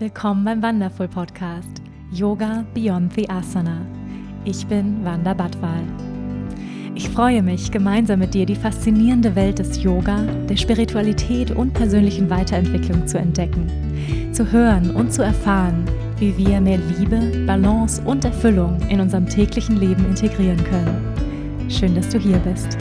Willkommen beim Wonderful Podcast Yoga Beyond the Asana. Ich bin Wanda Badwal. Ich freue mich, gemeinsam mit dir die faszinierende Welt des Yoga, der Spiritualität und persönlichen Weiterentwicklung zu entdecken, zu hören und zu erfahren, wie wir mehr Liebe, Balance und Erfüllung in unserem täglichen Leben integrieren können. Schön, dass du hier bist.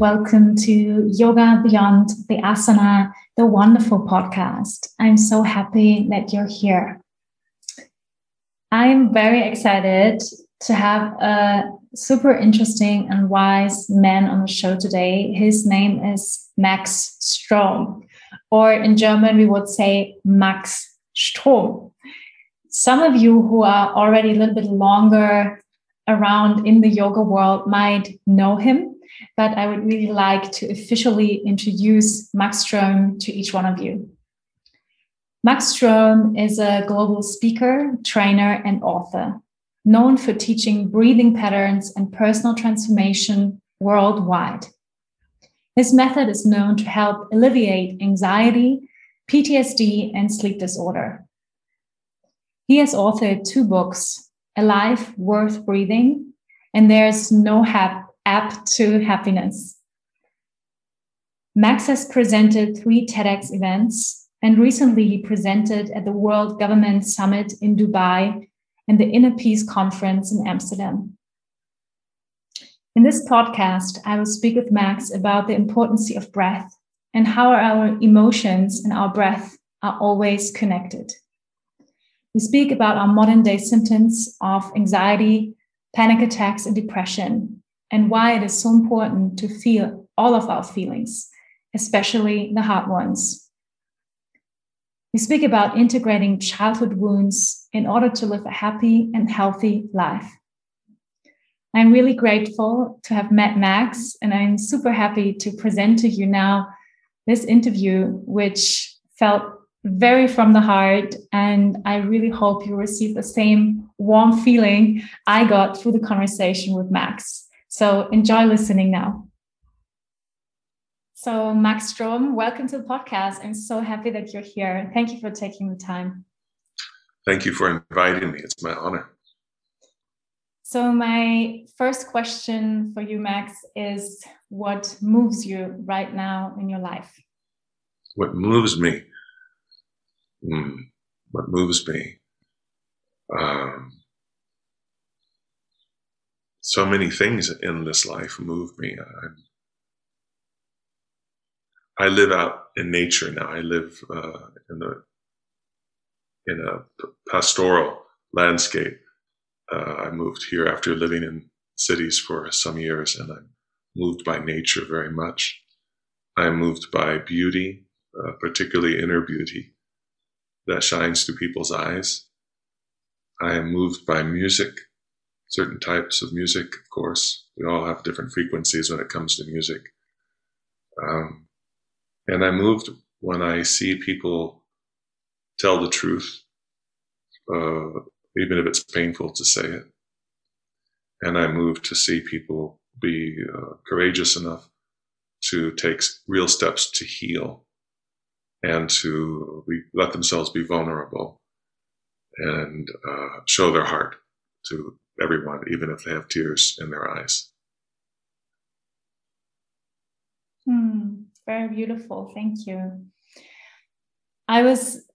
Welcome to Yoga Beyond the Asana, the wonderful podcast. I'm so happy that you're here. I'm very excited to have a super interesting and wise man on the show today. His name is Max Strom, or in German, we would say Max Strom. Some of you who are already a little bit longer around in the yoga world might know him but I would really like to officially introduce Max Strom to each one of you. Max Strom is a global speaker, trainer, and author, known for teaching breathing patterns and personal transformation worldwide. His method is known to help alleviate anxiety, PTSD, and sleep disorder. He has authored two books, A Life Worth Breathing, and There's No Hap app to happiness. Max has presented three TEDx events, and recently he presented at the World Government Summit in Dubai and the Inner Peace Conference in Amsterdam. In this podcast, I will speak with Max about the importance of breath and how our emotions and our breath are always connected. We speak about our modern day symptoms of anxiety, panic attacks, and depression, and why it is so important to feel all of our feelings, especially the hard ones. We speak about integrating childhood wounds in order to live a happy and healthy life. I'm really grateful to have met Max, and I'm super happy to present to you now this interview, which felt very from the heart. And I really hope you receive the same warm feeling I got through the conversation with Max. So enjoy listening now. So, Max Strom, welcome to the podcast. I'm so happy that you're here. Thank you for taking the time. Thank you for inviting me. It's my honor. So, my first question for you, Max, is what moves you right now in your life? What moves me? Mm, what moves me? Um, so many things in this life move me. I, I live out in nature now. I live uh, in a in a pastoral landscape. Uh, I moved here after living in cities for some years, and I'm moved by nature very much. I'm moved by beauty, uh, particularly inner beauty that shines through people's eyes. I am moved by music certain types of music, of course. We all have different frequencies when it comes to music. Um, and I moved when I see people tell the truth, uh, even if it's painful to say it. And I moved to see people be uh, courageous enough to take real steps to heal and to be, let themselves be vulnerable and uh, show their heart to everyone, even if they have tears in their eyes. Hmm, very beautiful. Thank you. I was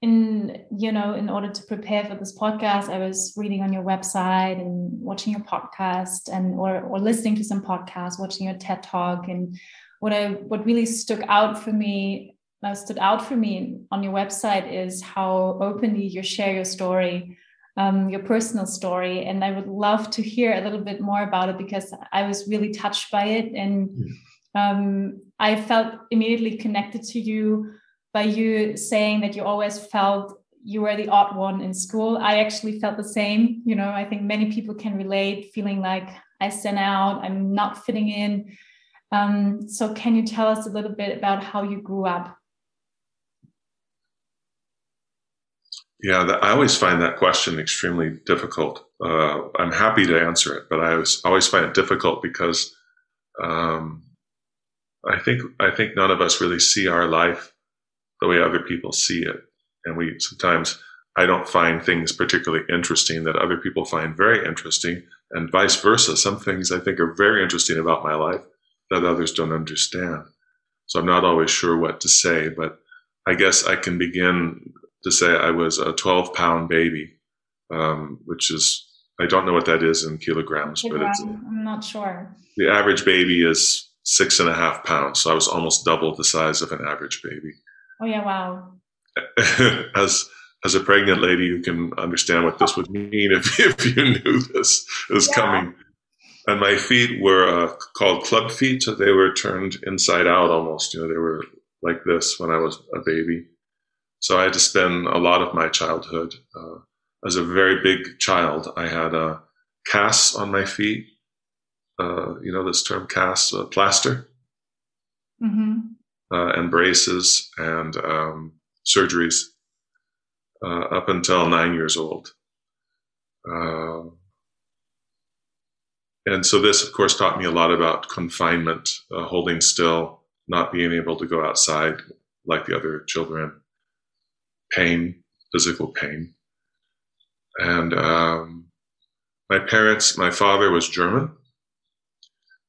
in, you know, in order to prepare for this podcast, I was reading on your website and watching your podcast and or or listening to some podcasts, watching your TED talk. And what I what really stuck out for me, uh, stood out for me on your website is how openly you share your story um, your personal story. And I would love to hear a little bit more about it because I was really touched by it. And um, I felt immediately connected to you by you saying that you always felt you were the odd one in school. I actually felt the same. You know, I think many people can relate, feeling like I stand out, I'm not fitting in. Um, so, can you tell us a little bit about how you grew up? Yeah, I always find that question extremely difficult. Uh, I'm happy to answer it, but I always, always find it difficult because um, I think I think none of us really see our life the way other people see it, and we sometimes I don't find things particularly interesting that other people find very interesting, and vice versa. Some things I think are very interesting about my life that others don't understand. So I'm not always sure what to say, but I guess I can begin to say I was a 12 pound baby, um, which is, I don't know what that is in kilograms, but it's, I'm not sure. The average baby is six and a half pounds. So I was almost double the size of an average baby. Oh, yeah, wow. as, as a pregnant lady, you can understand what this would mean if, if you knew this was yeah. coming. And my feet were uh, called club feet. So they were turned inside out almost. You know, they were like this when I was a baby. So I had to spend a lot of my childhood uh, as a very big child. I had uh, casts on my feet. Uh, you know this term casts, uh, plaster, mm-hmm. Uh, and braces and um, surgeries uh, up until nine years old. Uh, and so this, of course, taught me a lot about confinement, holding still, not being able to go outside like the other children pain, physical pain. And um, my parents, my father was German.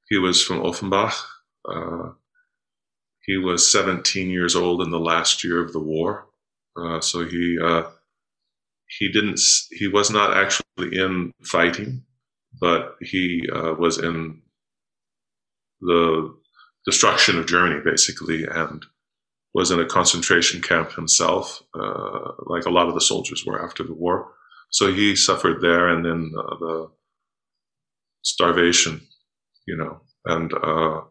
He was from Offenbach. Uh, he was 17 years old in the last year of the war. Uh, so he uh, he didn't he was not actually in fighting, but he uh, was in the destruction of Germany basically, and was in a concentration camp himself, uh, like a lot of the soldiers were after the war. So he suffered there, and then uh, the starvation, you know, and uh,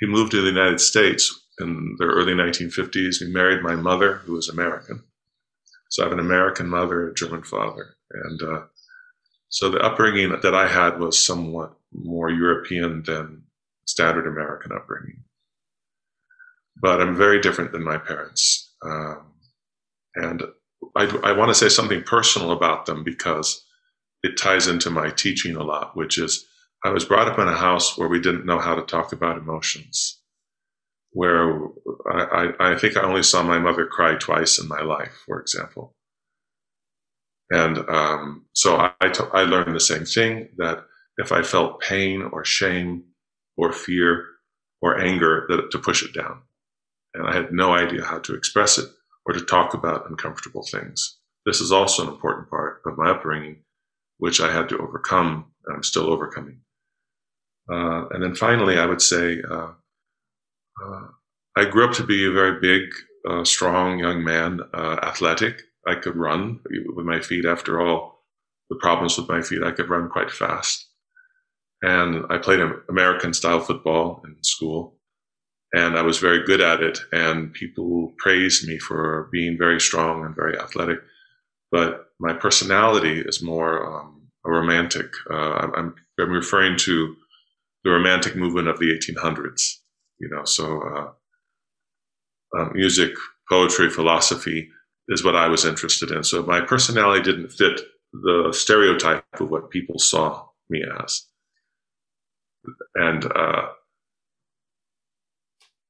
he moved to the United States in the early 1950s. He married my mother, who was American. So I have an American mother, a German father, and uh, so the upbringing that I had was somewhat more European than standard American upbringing but I'm very different than my parents. Um, and I, I want to say something personal about them because it ties into my teaching a lot, which is I was brought up in a house where we didn't know how to talk about emotions. Where I, I, I think I only saw my mother cry twice in my life, for example. And um, so I, I, t- I learned the same thing that if I felt pain or shame or fear or anger, that to push it down and I had no idea how to express it or to talk about uncomfortable things. This is also an important part of my upbringing, which I had to overcome, and I'm still overcoming. Uh, and then finally, I would say uh, uh, I grew up to be a very big, uh, strong young man, uh, athletic. I could run with my feet. After all, the problems with my feet, I could run quite fast. And I played American style football in school and I was very good at it. And people praised me for being very strong and very athletic. But my personality is more um, a romantic. Uh, I'm, I'm, referring to the romantic movement of the 1800s. You know, so uh, uh, music, poetry, philosophy is what I was interested in. So my personality didn't fit the stereotype of what people saw me as. And uh,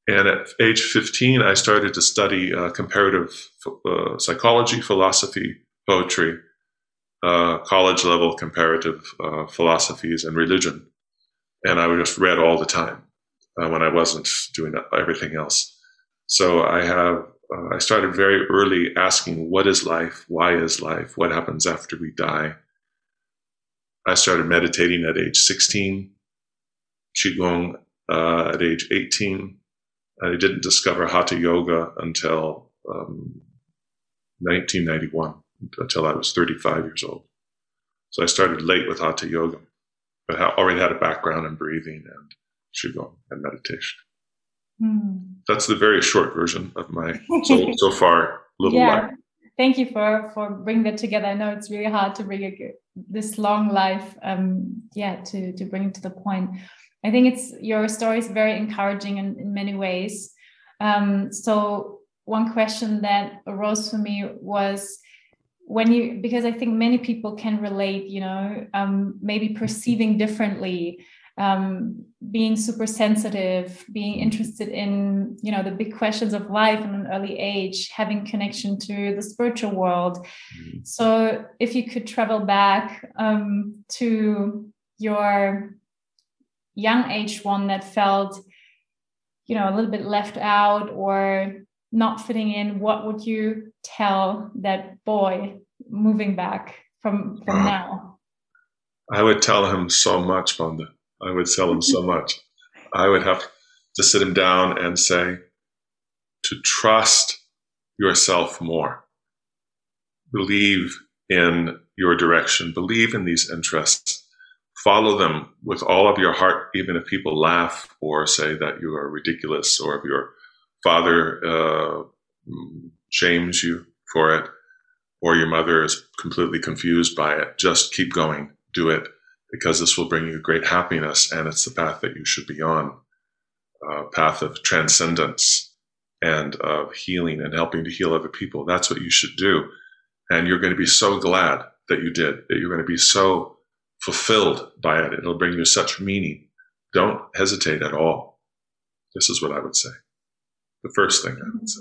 and at age 15, I started to study uh, comparative uh, psychology, philosophy, poetry, uh, college level comparative uh, philosophies, and religion. And I just read all the time uh, when I wasn't doing everything else. So I have, uh, I started very early asking, what is life? Why is life? What happens after we die? I started meditating at age 16, Qigong at age 18, I didn't discover Hatha Yoga until um, 1991, until I was 35 years old. So I started late with Hatha Yoga, but I already had a background in breathing and Qigong and meditation. Hmm. That's the very short version of my so, so far little yeah. life. Thank you for for bringing that together. I know it's really hard to bring a, this long life, um, yeah, to to bring it to the point. I think it's your story is very encouraging in, in many ways. Um, so one question that arose for me was when you because i think many people can relate you know um, maybe perceiving differently um, being super sensitive being interested in you know the big questions of life in an early age having connection to the spiritual world mm-hmm. so if you could travel back um, to your young age one that felt you know a little bit left out or not fitting in what would you tell that boy moving back from from now? I would tell him so much Wanda. i would tell him so much. I would have to sit him down and say to trust yourself more. Believe in your direction. Believe in these interests follow them with all of your heart, even if people laugh or say that you are ridiculous or if your father uh, shames you for it or your mother is completely confused by it. Just keep going, do it because this will bring you great happiness and it's the path that you should be on a path of transcendence and of healing and helping to heal other people. That's what you should do. And you're going to be so glad that you did, that you're going to be so fulfilled by it. It'll bring you such meaning. Don't hesitate at all. This is what I would say. The first thing I would say.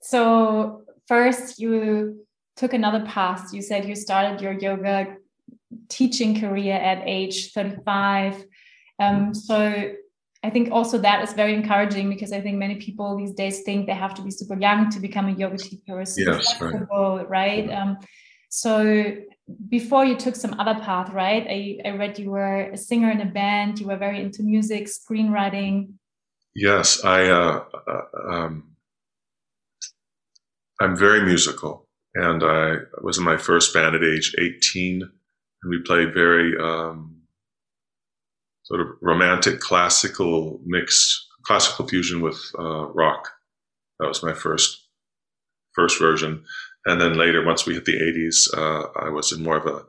So, first, you took another path. You said you started your yoga teaching career at age 35. Um, so, I think also that is very encouraging because I think many people these days think they have to be super young to become a yoga teacher, super yes, flexible, right? right? Um, so before you took some other path, right? I, I read you were a singer in a band. You were very into music, screenwriting. Yes, I. Uh, uh, um, I'm very musical, and I was in my first band at age 18, and we played very um, sort of romantic, classical mixed classical fusion with uh, rock. That was my first first version. And then later, once we hit the 80s, uh, I was in more of a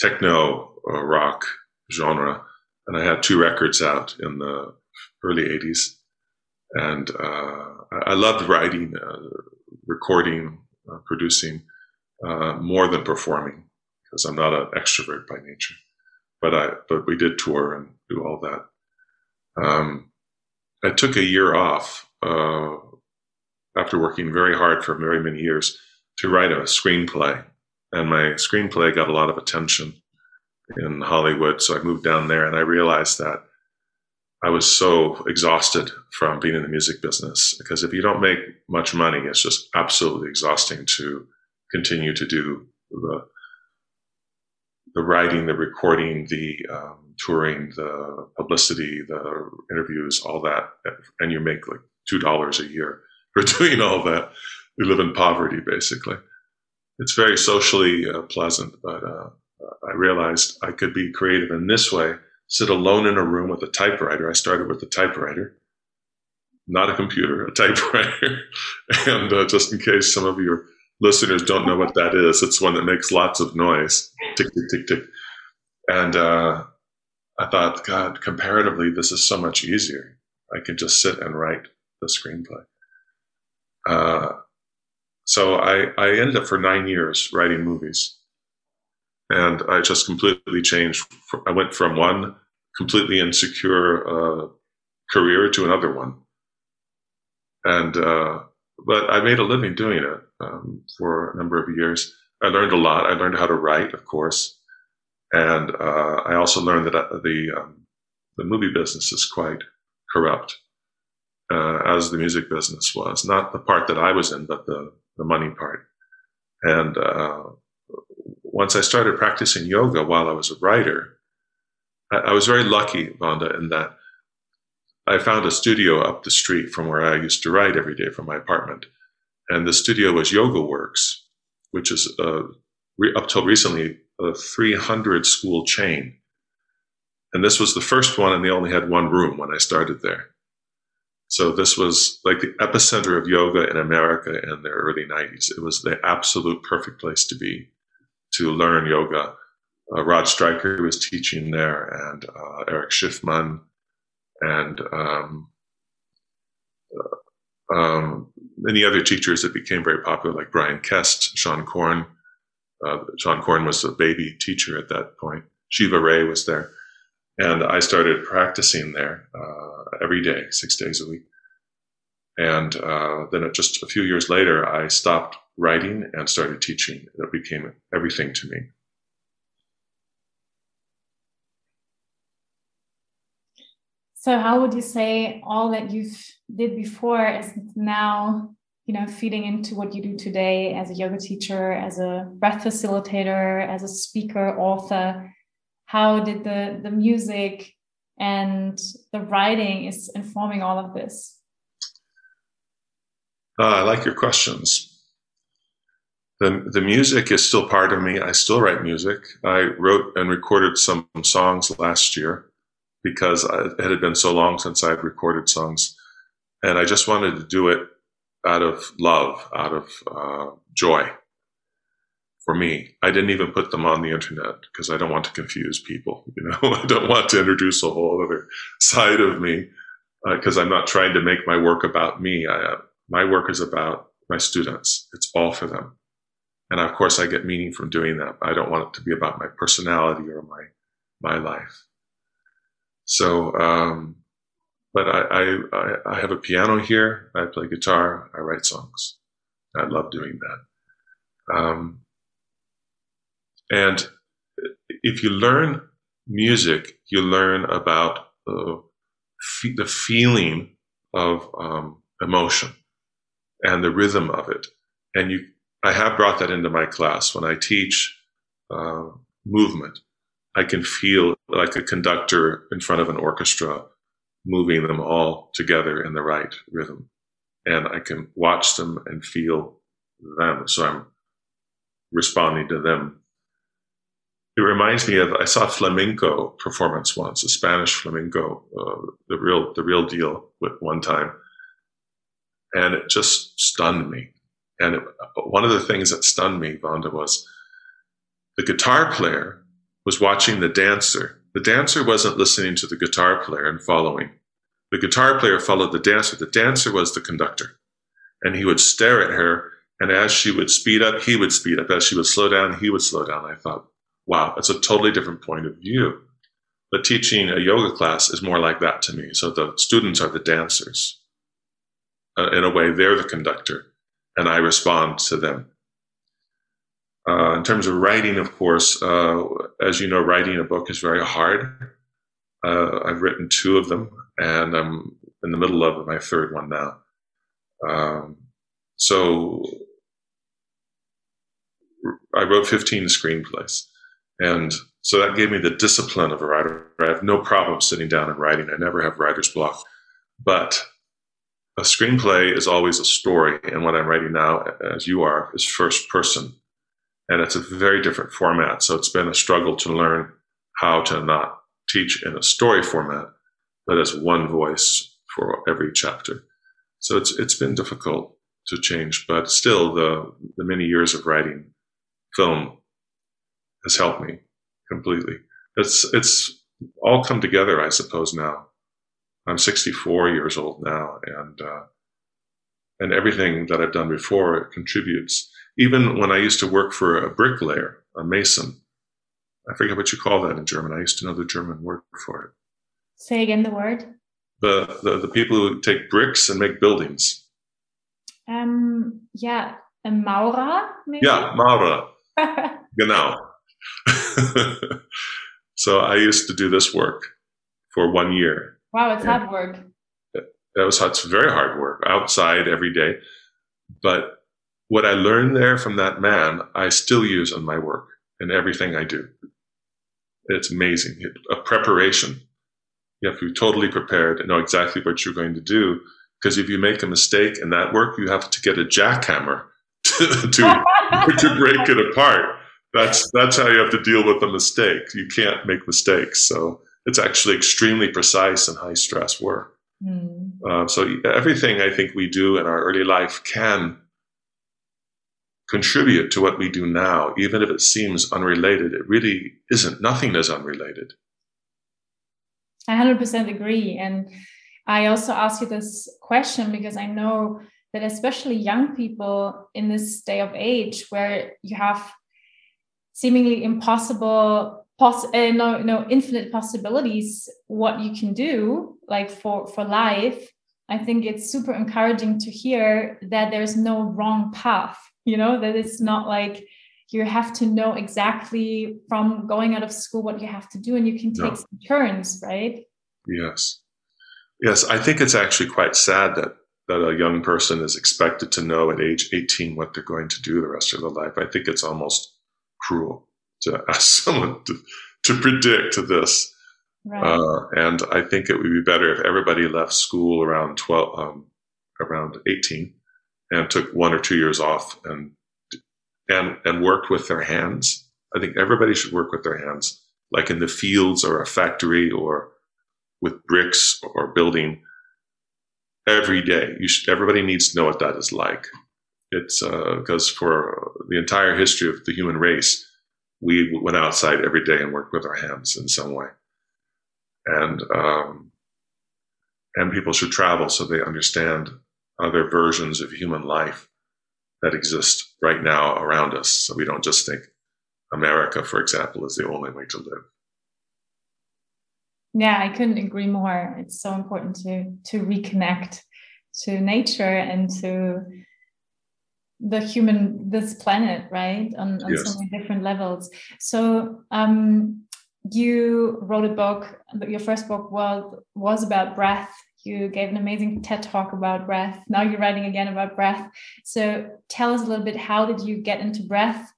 techno uh, rock genre. And I had two records out in the early 80s. And uh, I loved writing, uh, recording, uh, producing uh, more than performing because I'm not an extrovert by nature. But I, but we did tour and do all that. Um, I took a year off after working very hard for very many years to write a screenplay. And my screenplay got a lot of attention in Hollywood. So I moved down there and I realized that I was so exhausted from being in the music business because if you don't make much money, it's just absolutely exhausting to continue to do the the writing, the recording, the um, touring, the publicity, the interviews, all that, and you make like two dollars a year for doing all that we live in poverty, basically. It's very socially uh, pleasant, but uh, I realized I could be creative in this way. Sit alone in a room with a typewriter. I started with a typewriter, not a computer, a typewriter. and uh, just in case some of your listeners don't know what that is, it's one that makes lots of noise tick, tick, tick, tick. And uh, I thought, God, comparatively, this is so much easier. I can just sit and write the screenplay. Uh, so I, I ended up for nine years writing movies. And I just completely changed. I went from one completely insecure uh, career to another one. And, uh, but I made a living doing it um, for a number of years. I learned a lot. I learned how to write, of course. And uh, I also learned that uh, the, um, the movie business is quite corrupt, uh, as the music business was. Not the part that I was in, but the the money part. And uh, once I started practicing yoga while I was a writer, I, I was very lucky, Wanda, in that I found a studio up the street from where I used to write every day from my apartment. And the studio was Yoga Works, which is uh, re- up till recently a 300 school chain. And this was the first one, and they only had one room when I started there. So this was like the epicenter of yoga in America in the early 90s. It was the absolute perfect place to be to learn yoga. Uh, Rod Stryker was teaching there, and uh, Erich Schiffmann, and um, uh, um, many other teachers that became very popular, like Brian Kest, Seane Corn. Uh, Seane Corn was a baby teacher at that point. Shiva Rea was there. And I started practicing there uh, every day, six days a week. And uh, then just a few years later, I stopped writing and started teaching. It became everything to me. So, how would you say all that you've did before is now, you know, feeding into what you do today as a yoga teacher, as a breath facilitator, as a speaker, author? How did the the music and the writing is informing all of this? Uh, I like your questions. The, the music is still part of me. I still write music. I wrote and recorded some songs last year because it had been so long since I had recorded songs. And I just wanted to do it out of love, out of uh, joy for me. I didn't even put them on the internet because I don't want to confuse people. You know, I don't want to introduce a whole other side of me because uh, I'm not trying to make my work about me. I, my work is about my students. It's all for them. And of course, I get meaning from doing that. I don't want it to be about my personality or my, my life. So, um, but I, I, I have a piano here. I play guitar. I write songs. I love doing that. Um, and if you learn music, you learn about the, the feeling of um, emotion and the rhythm of it. And you, I have brought that into my class when I teach uh, movement. I can feel like a conductor in front of an orchestra, moving them all together in the right rhythm. And I can watch them and feel them. So I'm responding to them. It reminds me of I saw flamenco performance once, a Spanish flamenco, uh, the real the real deal with one time, and it just stunned me. And it, one of the things that stunned me, Wanda, was the guitar player was watching the dancer. The dancer wasn't listening to the guitar player and following. The guitar player followed the dancer. The dancer was the conductor. And he would stare at her. And as she would speed up, he would speed up. As she would slow down, he would slow down. I thought, wow, it's a totally different point of view. But teaching a yoga class is more like that to me. So the students are the dancers. Uh, in a way, they're the conductor, and I respond to them. Uh, in terms of writing, of course, uh, as you know, writing a book is very hard. Uh, I've written two of them, and I'm in the middle of my third one now. Um, so I wrote 15 screenplays. And so that gave me the discipline of a writer. I have no problem sitting down and writing. I never have writer's block. But a screenplay is always a story. And what I'm writing now, as you are, is first person and it's a very different format. So it's been a struggle to learn how to not teach in a story format, but as one voice for every chapter. So it's it's been difficult to change, but still the the many years of writing film has helped me completely. It's it's all come together, I suppose. Now I'm 64 years old now, and uh, and everything that I've done before contributes even when I used to work for a bricklayer, a mason, I forget what you call that in German. I used to know the German word for it. Say again the word. The the, the people who take bricks and make buildings. Um. Yeah, a Maurer. Maybe? Yeah, Maurer. genau. so I used to do this work for one year. Wow, it's hard work. That was it's very hard work outside every day, but what I learned there from that man, I still use in my work and everything I do. It's amazing. A preparation. You have to be totally prepared and know exactly what you're going to do. Because if you make a mistake in that work, you have to get a jackhammer to, to, to break it apart. That's, that's how you have to deal with a mistake. You can't make mistakes. So it's actually extremely precise and high stress work. Mm. Uh, so everything I think we do in our early life can contribute to what we do now, even if it seems unrelated. It really isn't. Nothing is unrelated. I 100% agree. And I also ask you this question because I know that especially young people in this day of age where you have seemingly impossible poss- uh, no no infinite possibilities what you can do like for for life i think it's super encouraging to hear that there's no wrong path you know that it's not like you have to know exactly from going out of school what you have to do and you can take no. turns right? Yes. Yes i think it's actually quite sad that that a young person is expected to know at age 18 what they're going to do the rest of their life. I think it's almost cruel to ask someone to, to predict this right. uh, and i think it would be better if everybody left school around 12 um, around 18 and took one or two years off and and and worked with their hands. I think everybody should work with their hands, like in the fields or a factory or with bricks or building every day. You should, everybody needs to know what that is like. It's because uh, for the entire history of the human race, we went outside every day and worked with our hands in some way, and um, and people should travel so they understand other versions of human life that exist right now around us. So we don't just think America, for example, is the only way to live. Yeah, I couldn't agree more. It's so important to to reconnect to nature and to the human this planet, right? On, on yes. so many different levels. So um you wrote a book, your first book was was about breath you gave an amazing TED talk about breath. Now you're writing again about breath. So tell us a little bit how did you get into breath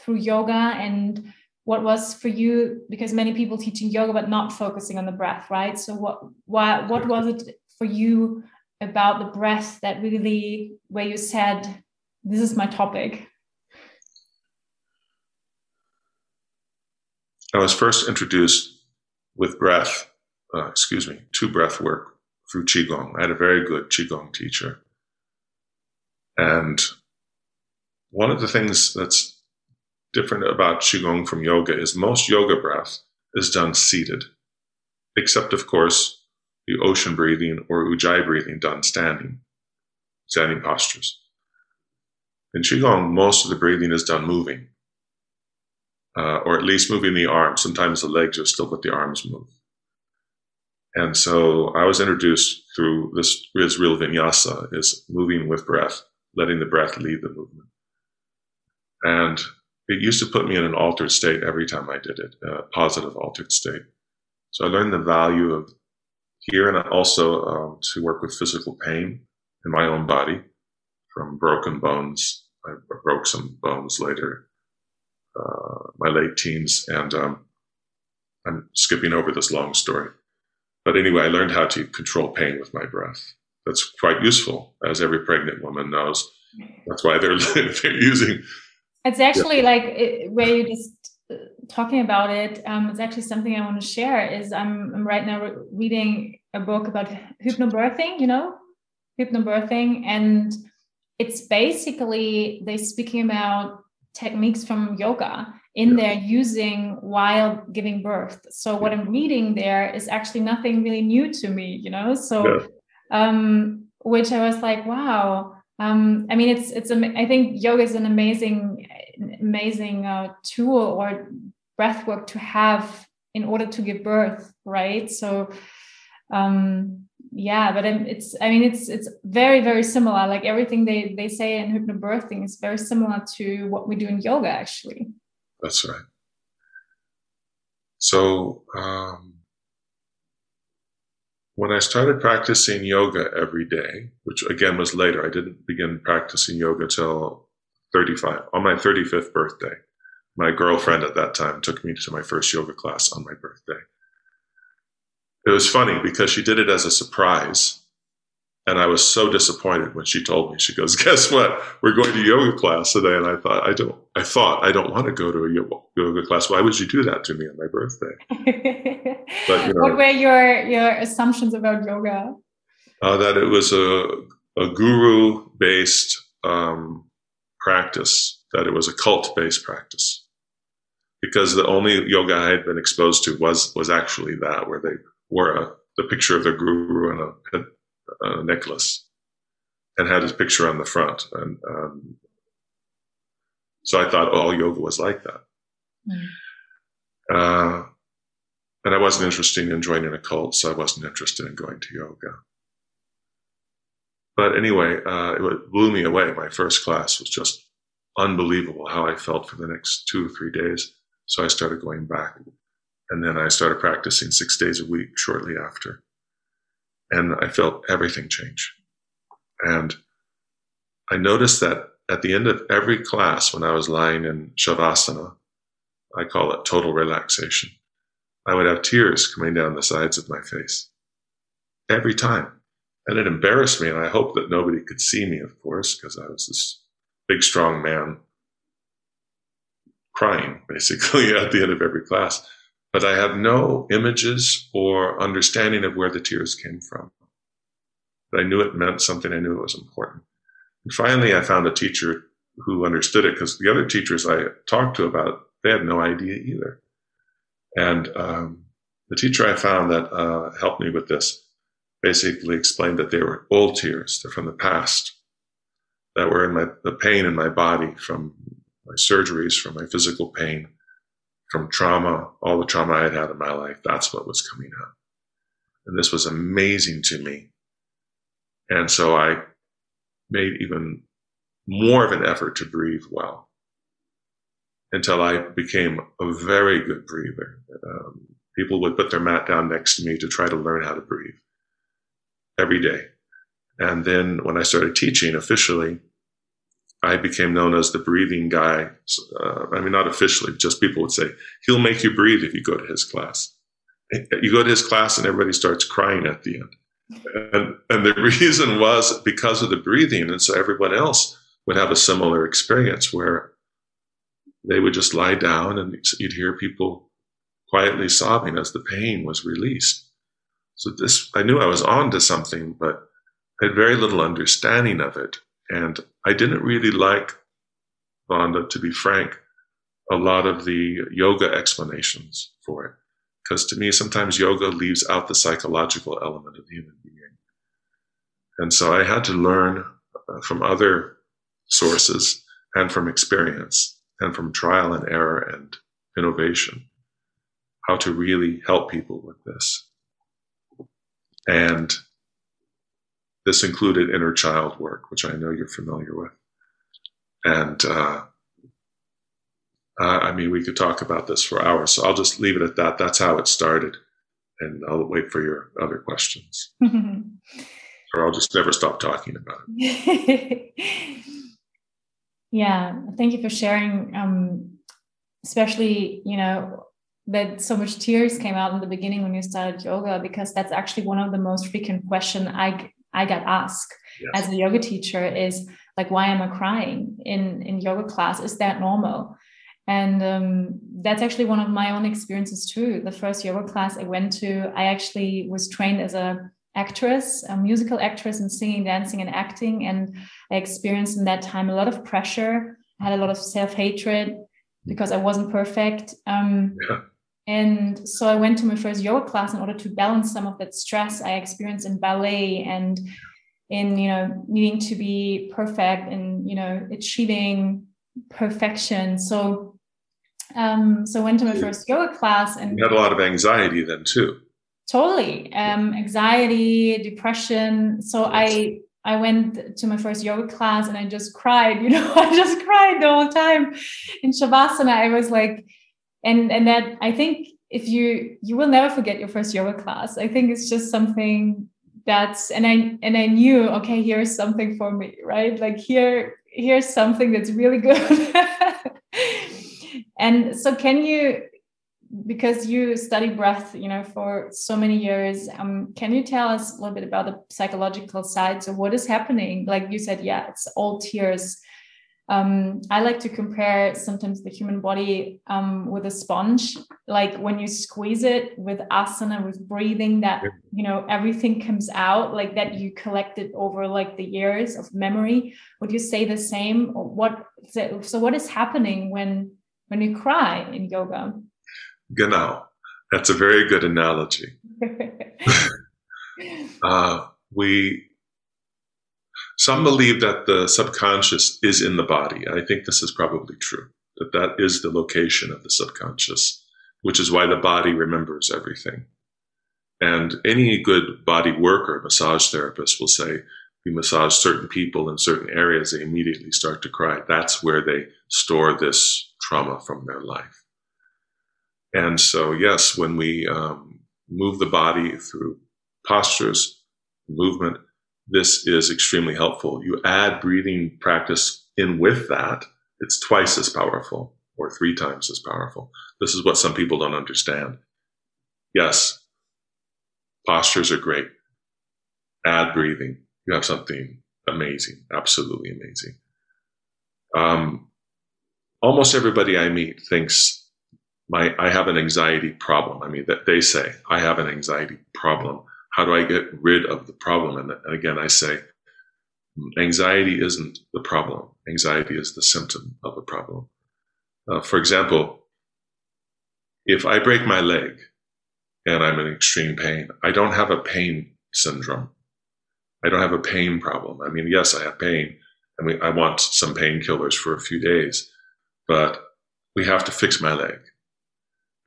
through yoga and what was for you because many people teaching yoga but not focusing on the breath, right? So what why what was it for you about the breath that really where you said this is my topic? I was first introduced with breath, uh, excuse me, to breath work through Qigong. I had a very good Qigong teacher. And one of the things that's different about Qigong from yoga is most yoga breath is done seated, except, of course, the ocean breathing or ujjayi breathing done standing, standing postures. In Qigong, most of the breathing is done moving, uh, or at least moving the arms. Sometimes the legs are still, but the arms move. And so I was introduced through this is real vinyasa, is moving with breath, letting the breath lead the movement. And it used to put me in an altered state every time I did it, a positive altered state. So I learned the value of here and also um, to work with physical pain in my own body from broken bones. I broke some bones later, uh, my late teens, and um, I'm skipping over this long story. But anyway, I learned how to control pain with my breath. That's quite useful, as every pregnant woman knows. That's why they're, they're using. It's actually yeah. like it, where you just uh, talking about it. Um, it's actually something I want to share. Is I'm, I'm right now re- reading a book about hypnobirthing. You know, hypnobirthing, and it's basically they speaking about techniques from yoga in there using while giving birth. So what I'm reading there is actually nothing really new to me, you know. So, yeah. um, which I was like, wow. Um, I mean, it's it's I think yoga is an amazing, amazing uh, tool or breath work to have in order to give birth, right? So, um, yeah, but it's I mean it's it's very very similar. Like everything they they say in hypnobirthing is very similar to what we do in yoga, actually. That's right. So, um, when I started practicing yoga every day, which again was later, I didn't begin practicing yoga till 35, on my 35th birthday. My girlfriend at that time took me to my first yoga class on my birthday. It was funny because she did it as a surprise and I was so disappointed when she told me. She goes, "Guess what? We're going to yoga class today." And I thought, I don't. I thought I don't want to go to a yoga class. Why would you do that to me on my birthday? but you know, what were your your assumptions about yoga? Uh, that it was a a guru based um, practice. That it was a cult based practice. Because the only yoga I had been exposed to was was actually that, where they wore a, the picture of the guru and a, a necklace. and had his picture on the front. And um, so I thought, all yoga was like that. Mm. Uh, and I wasn't interested in joining a cult, so I wasn't interested in going to yoga. But anyway, uh, it blew me away. My first class was just unbelievable how I felt for the next two or three days. So I started going back. And then I started practicing six days a week shortly after. And I felt everything change. And I noticed that at the end of every class, when I was lying in Shavasana, I call it total relaxation, I would have tears coming down the sides of my face every time. And it embarrassed me. And I hoped that nobody could see me, of course, because I was this big, strong man crying basically at the end of every class. But I had no images or understanding of where the tears came from. But I knew it meant something. I knew it was important. And finally, I found a teacher who understood it because the other teachers I talked to about, they had no idea either. And um, the teacher I found that uh, helped me with this basically explained that they were old tears. They're from the past that were in my, the pain in my body from my surgeries, from my physical pain, from trauma, all the trauma I had had in my life. That's what was coming up. And this was amazing to me. And so I made even more of an effort to breathe well until I became a very good breather. Um, people would put their mat down next to me to try to learn how to breathe every day. And then when I started teaching officially, I became known as the breathing guy. Uh, I mean, not officially, just people would say, he'll make you breathe if you go to his class. You go to his class and everybody starts crying at the end. And, and the reason was because of the breathing. And so everyone else would have a similar experience where they would just lie down and you'd hear people quietly sobbing as the pain was released. So this, I knew I was on to something, but I had very little understanding of it. And I didn't really like, Wanda, to be frank, a lot of the yoga explanations for it. Because to me, sometimes yoga leaves out the psychological element of the human being. And so I had to learn uh, from other sources and from experience and from trial and error and innovation how to really help people with this. And this included inner child work, which I know you're familiar with. And uh, I mean, we could talk about this for hours, so I'll just leave it at that. That's how it started. And I'll wait for your other questions. or I'll just never stop talking about it. Yeah, thank you for sharing. Um, especially, you know, that so much tears came out in the beginning when you started yoga, because that's actually one of the most frequent question I I got asked yes. as a yoga teacher is like, why am I crying in in yoga class? Is that normal? And um, that's actually one of my own experiences too. The first yoga class I went to, I actually was trained as a actress, a musical actress in singing, dancing, and acting. And I experienced in that time a lot of pressure. I had a lot of self hatred because I wasn't perfect. Um, yeah. And so I went to my first yoga class in order to balance some of that stress I experienced in ballet and in, you know, needing to be perfect and, you know, achieving perfection. So, um, so I went to my first yoga class and you had a lot of anxiety then too. Totally. Um, anxiety depression. So i i went to my first yoga class and i just cried you know i just cried the whole time. In shavasana i was like and and that i think if you you will never forget your first yoga class. I think it's just something that's and i and i knew okay here's something for me right? Like here here's something that's really good. And so can you because you study breath you know for so many years um, can you tell us a little bit about the psychological side so what is happening? Like you said yeah it's all tears um, i like to compare sometimes the human body um, with a sponge. Like when you squeeze it with asana with breathing that you know everything comes out like that you collected over like the years of memory. Would you say the same? Or what so what is happening when when you cry in yoga? Genau. That's a very good analogy. uh, we, some believe that the subconscious is in the body. I think this is probably true, that that is the location of the subconscious, which is why the body remembers everything. And any good body worker, massage therapist will say, you massage certain people in certain areas, they immediately start to cry. That's where they store this trauma from their life. And so, yes, when we um, move the body through postures, movement, this is extremely helpful. You add breathing practice in with that, it's twice as powerful or three times as powerful. This is what some people don't understand. Yes, postures are great. Add breathing. You have something amazing, absolutely amazing. Um, almost everybody I meet thinks my I have an anxiety problem. I mean that they say I have an anxiety problem. How do I get rid of the problem? And, and again, I say anxiety isn't the problem. Anxiety is the symptom of a problem. Uh, for example, if I break my leg and I'm in extreme pain, I don't have a pain syndrome. I don't have a pain problem. I mean, yes, I have pain. I mean, I want some painkillers for a few days, but we have to fix my leg.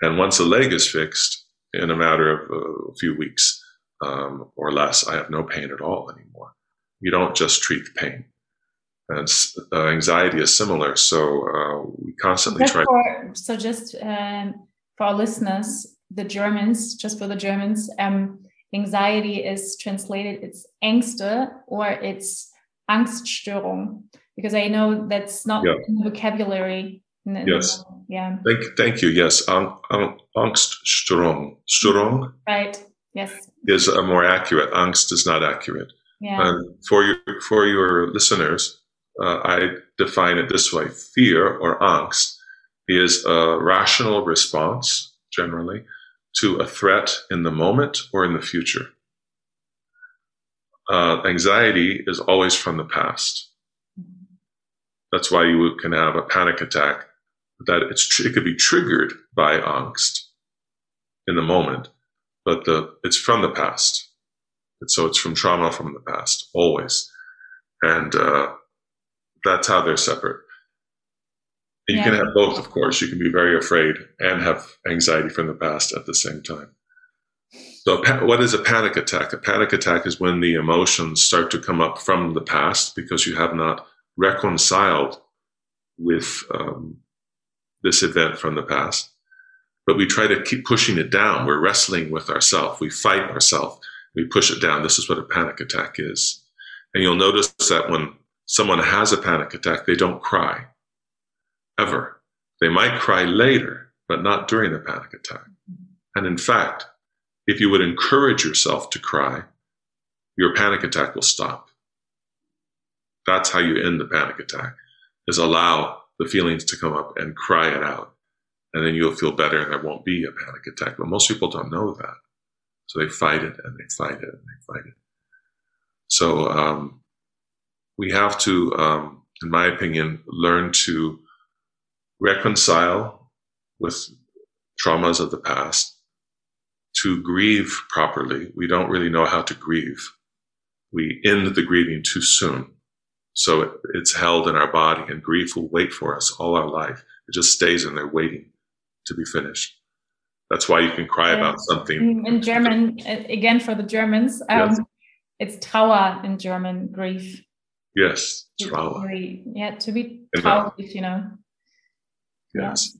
And once the leg is fixed, in a matter of a few weeks um, or less, I have no pain at all anymore. You don't just treat the pain. And uh, anxiety is similar. So uh, we constantly just try. For, so just um, for our listeners, the Germans, just for the Germans, um, anxiety is translated, it's Ängste or it's Angststörung, because I know that's not yeah. in the vocabulary yes. Yeah. Thank, thank you. Yes. Ang, ang, Angststörung. Störung. Right. Yes. Is a more accurate. Angst is not accurate. Yeah. And for your for your listeners, uh, I define it this way: fear or angst is a rational response, generally, to a threat in the moment or in the future. Uh, anxiety is always from the past. That's why you can have a panic attack that it's it could be triggered by angst in the moment, but the it's from the past. And so it's from trauma from the past always, and uh, that's how they're separate. And you yeah. can have both, of course. You can be very afraid and have anxiety from the past at the same time. So, what is a panic attack? A panic attack is when the emotions start to come up from the past because you have not reconciled with um, this event from the past, but we try to keep pushing it down. We're wrestling with ourselves. We fight ourselves. We push it down. This is what a panic attack is. And you'll notice that when someone has a panic attack, they don't cry ever. They might cry later, but not during the panic attack. And in fact, if you would encourage yourself to cry, your panic attack will stop. That's how you end the panic attack, is allow the feelings to come up and cry it out. And then you'll feel better and there won't be a panic attack. But most people don't know that. So they fight it and they fight it and they fight it. So um, we have to, um, in my opinion, learn to reconcile with traumas of the past, to grieve properly. We don't really know how to grieve. We end the grieving too soon. So it, it's held in our body, and grief will wait for us all our life. It just stays in there waiting to be finished. That's why you can cry yeah. about something. In German, again for the Germans, um, yes. it's Trauer in German, grief. Yes, Trauer. Yeah, to be traurig, you know. Yes.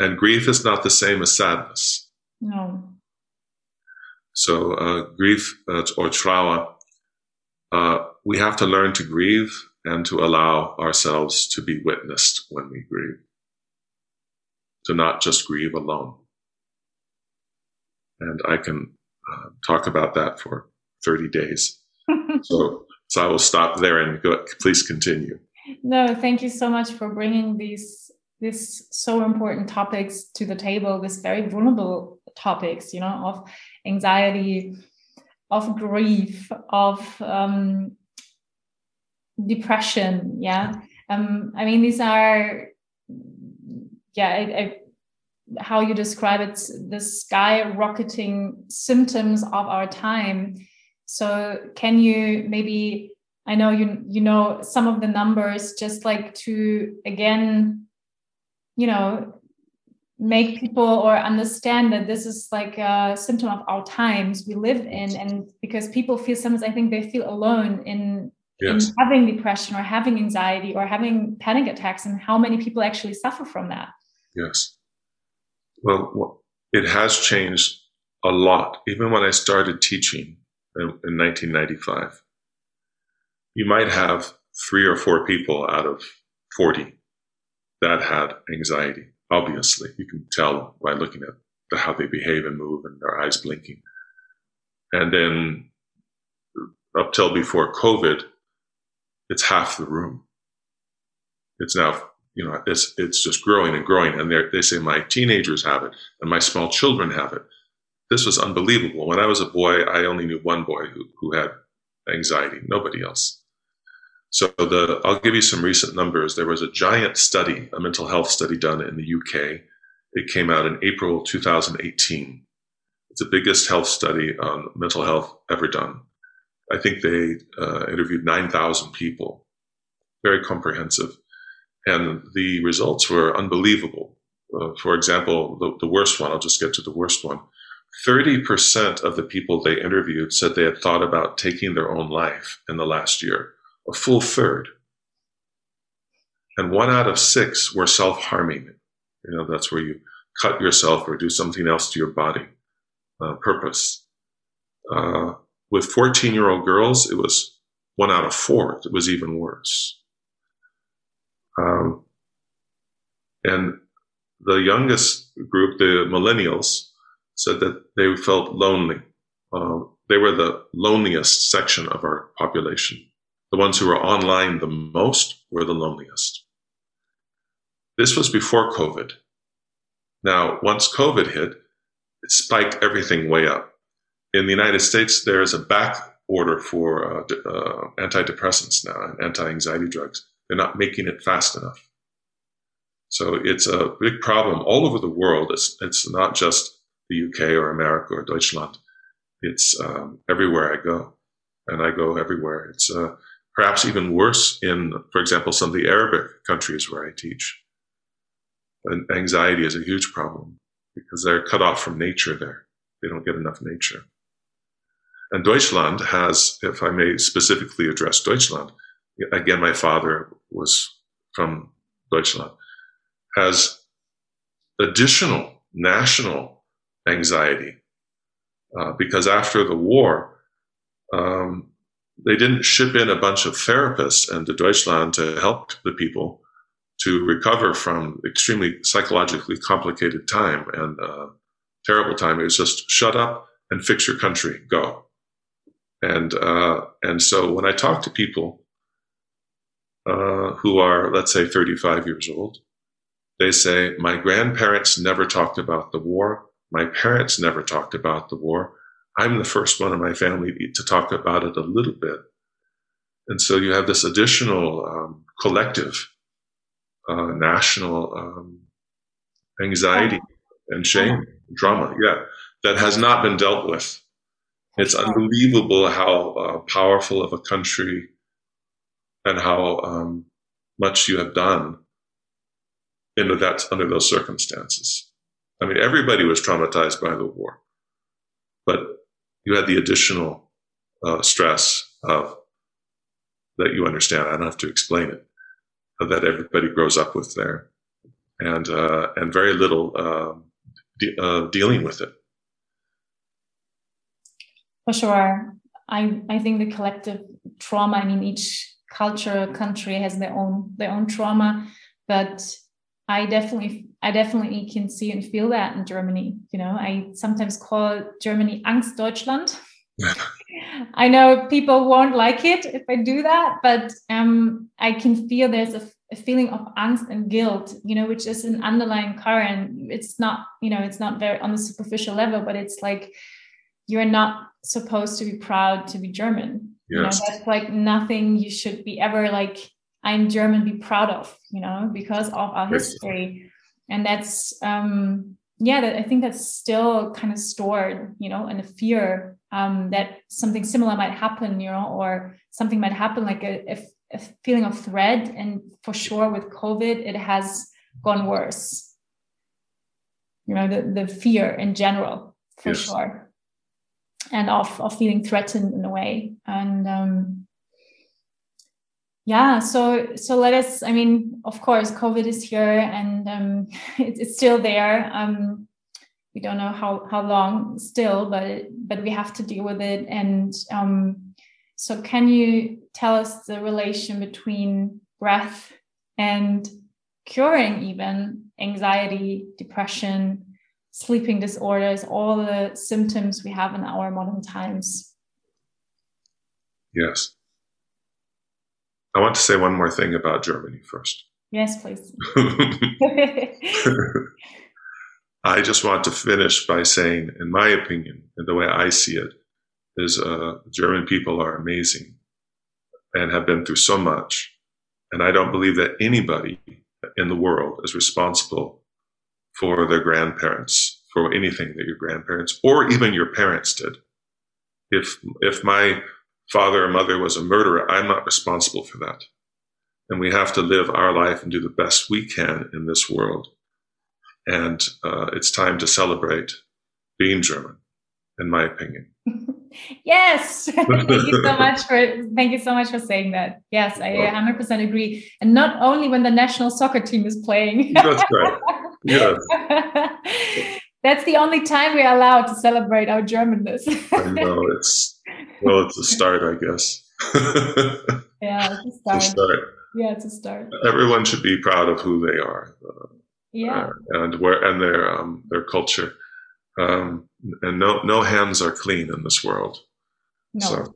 Yeah. And grief is not the same as sadness. No. So uh, grief uh, or Trauer uh, we have to learn to grieve and to allow ourselves to be witnessed when we grieve, to not just grieve alone. And I can uh, talk about that for 30 days. so, so I will stop there and go, please continue. No, thank you so much for bringing these these so important topics to the table. These very vulnerable topics, you know, of anxiety, of grief, of um, depression. Yeah. Um, I mean, these are, yeah, I, I, how you describe it, the skyrocketing symptoms of our time. So, can you maybe I know you you know some of the numbers just like to again you know make people or understand that this is like a symptom of our times we live in and because people feel sometimes i think they feel alone in, yes. in having depression or having anxiety or having panic attacks and how many people actually suffer from that yes well it has changed a lot even when i started teaching in, in 1995 you might have three or four people out of 40 that had anxiety obviously. You can tell by looking at how they behave and move and their eyes blinking. And then up till before COVID, it's half the room. It's now, you know, it's, it's just growing and growing. And they say my teenagers have it and my small children have it. This was unbelievable. When I was a boy, I only knew one boy who, who had anxiety, nobody else. So the, I'll give you some recent numbers. There was a giant study, a mental health study done in the UK. It came out in April 2018. It's the biggest health study on mental health ever done. I think they uh, interviewed 9,000 people, very comprehensive. And the results were unbelievable. Uh, for example, the, the worst one, I'll just get to the worst one. 30% of the people they interviewed said they had thought about taking their own life in the last year a full third. And one out of six were self harming. You know, that's where you cut yourself or do something else to your body, uh, purpose. Uh, with 14 year old girls, it was one out of four. It was even worse. Um, and the youngest group, the millennials, said that they felt lonely. Uh, they were the loneliest section of our population. The ones who were online the most were the loneliest. This was before COVID. Now, once COVID hit, it spiked everything way up. In the United States, there is a back order for uh, uh, antidepressants now and anti-anxiety drugs. They're not making it fast enough. So it's a big problem all over the world. It's, it's not just the UK or America or Deutschland. It's um, everywhere I go, and I go everywhere. It's uh, perhaps even worse in, for example, some of the Arabic countries where I teach. And anxiety is a huge problem because they're cut off from nature there. They don't get enough nature. And Deutschland has, if I may specifically address Deutschland, again, my father was from Deutschland, has additional national anxiety uh, because after the war, um, they didn't ship in a bunch of therapists into Deutschland to help the people to recover from extremely psychologically complicated time and uh, terrible time. It was just shut up and fix your country, go. And uh, and so when I talk to people uh, who are, let's say, 35 years old, they say, my grandparents never talked about the war. My parents never talked about the war. I'm the first one in my family to talk about it a little bit. And so you have this additional um, collective, uh, national um, anxiety and shame, drama, yeah, that has not been dealt with. It's unbelievable how uh, powerful of a country and how um, much you have done into that under those circumstances. I mean, everybody was traumatized by the war, but you had the additional uh, stress of that you understand. I don't have to explain it. That everybody grows up with there, and uh, and very little uh, de- dealing with it. For sure, I I think the collective trauma. I mean, each culture, country has their own their own trauma, but I definitely I definitely can see and feel that in Germany. You know, I sometimes call Germany Angst Deutschland. I know people won't like it if I do that, but um, I can feel there's a, a, feeling of angst and guilt, you know, which is an underlying current. It's not, you know, it's not very on the superficial level, but it's like you're not supposed to be proud to be German. Yes. You know, that's like nothing you should be ever like I'm German, be proud of, you know, because of our history. And that's, um, yeah, that, I think that's still kind of stored, you know, and a fear um, that something similar might happen, you know, or something might happen like a, a, a feeling of threat. And for sure, with COVID, it has gone worse. You know, the, the fear in general, for yes. sure, and of, of feeling threatened in a way. And um, yeah, so so let us. I mean, of course, COVID is here and um, it, it's still there. Um, we don't know how how long still, but but we have to deal with it. And um, so, can you tell us the relation between breath and curing even anxiety, depression, sleeping disorders, all the symptoms we have in our modern times? Yes. I want to say one more thing about Germany first. Yes, please. I just want to finish by saying, in my opinion, and the way I see it, is uh, German people are amazing and have been through so much. And I don't believe that anybody in the world is responsible for their grandparents, for anything that your grandparents or even your parents did. If, if my father or mother was a murderer, I'm not responsible for that. And we have to live our life and do the best we can in this world and uh, it's time to celebrate being German, in my opinion. yes, thank you so much for thank you so much for saying that. Yes, I 100% agree. And not only when the national soccer team is playing. That's right. Yes. That's the only time we're allowed to celebrate our Germanness. I know it's well, it's a start, I guess. yeah, it's a start. It's a start. Yeah, it's a start. Everyone should be proud of who they are. Uh, yeah, and where and their um, their culture, um, and no no hands are clean in this world. No. So,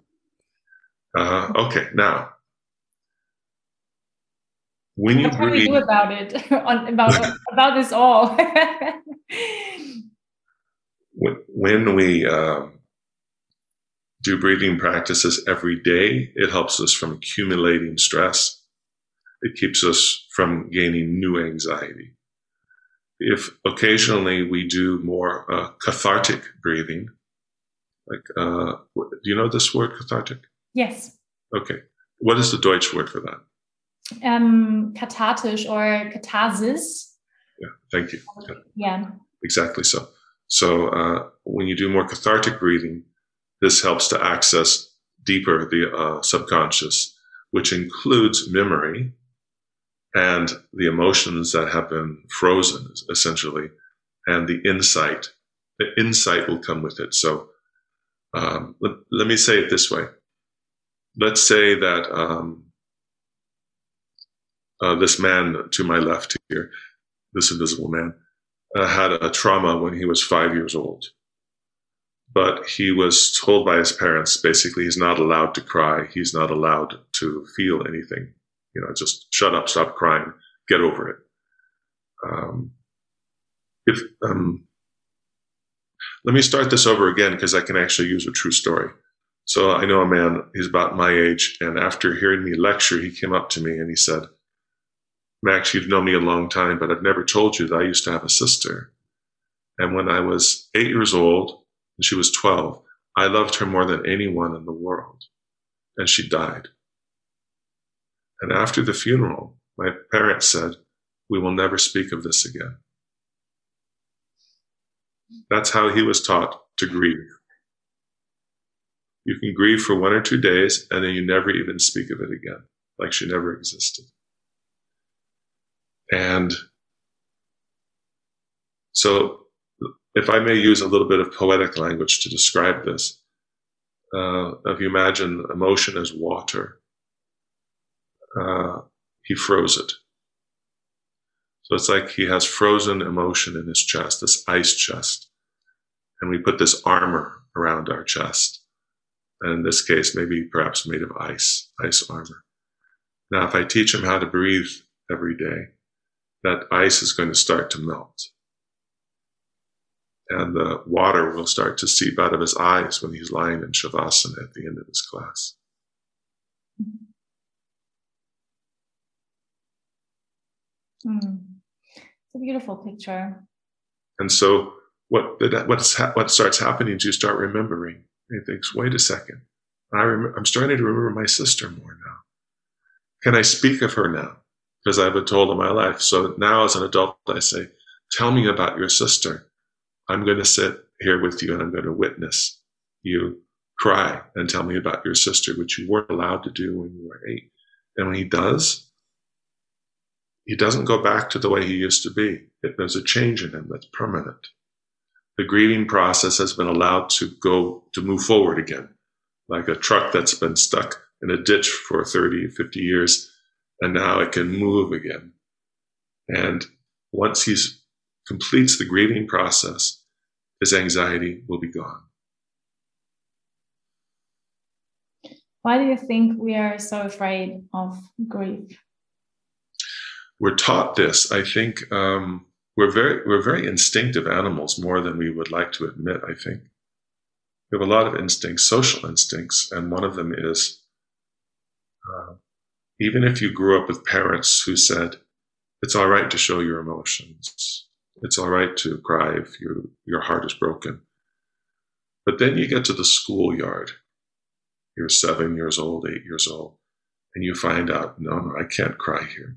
uh, okay, now when you what can we do about it on, about about this all? when, when we um, do breathing practices every day, it helps us from accumulating stress. It keeps us from gaining new anxiety if occasionally we do more uh, cathartic breathing, like, uh, do you know this word cathartic? Yes. Okay. What is the Deutsch word for that? Um, kathartisch or catharsis. Yeah, thank you. Yeah. Exactly so. So uh, when you do more cathartic breathing, this helps to access deeper the uh, subconscious, which includes memory, and the emotions that have been frozen, essentially, and the insight. The insight will come with it. So um, let, let, me say it this way. Let's say that um, uh, this man to my left here, this invisible man, uh, had a trauma when he was five years old. But he was told by his parents basically he's not allowed to cry, he's not allowed to feel anything you know, just shut up, stop crying, get over it. Um, if um, let me start this over again because I can actually use a true story. So I know a man, he's about my age, and after hearing me lecture, he came up to me and he said, Max, you've known me a long time, but I've never told you that I used to have a sister. And when I was eight years old and she was 12, I loved her more than anyone in the world. And she died. And after the funeral, my parents said, We will never speak of this again. That's how he was taught to grieve. You can grieve for one or two days and then you never even speak of it again, like she never existed. And so, if I may use a little bit of poetic language to describe this, uh, if you imagine emotion as water, uh, he froze it. So it's like he has frozen emotion in his chest, this ice chest. And we put this armor around our chest. And in this case, maybe perhaps made of ice, ice armor. Now, if I teach him how to breathe every day, that ice is going to start to melt. And the water will start to seep out of his eyes when he's lying in Shavasana at the end of his class. Mm. It's a beautiful picture. And so what what's what starts happening is you start remembering. And he thinks, wait a second. I rem- I'm starting to remember my sister more now. Can I speak of her now? Because I've been told in my life. So now as an adult, I say, tell me about your sister. I'm going to sit here with you and I'm going to witness you cry and tell me about your sister, which you weren't allowed to do when you were eight. And when he does, he doesn't go back to the way he used to be. It, There's a change in him that's permanent. The grieving process has been allowed to go, to move forward again, like a truck that's been stuck in a ditch for 30, 50 years, and now it can move again. And once he completes the grieving process, his anxiety will be gone. Why do you think we are so afraid of grief? We're taught this. I think um, we're very we're very instinctive animals more than we would like to admit. I think we have a lot of instincts, social instincts, and one of them is uh, even if you grew up with parents who said it's all right to show your emotions, it's all right to cry if you, your heart is broken. But then you get to the schoolyard you're seven years old, eight years old, and you find out, no, no, I can't cry here.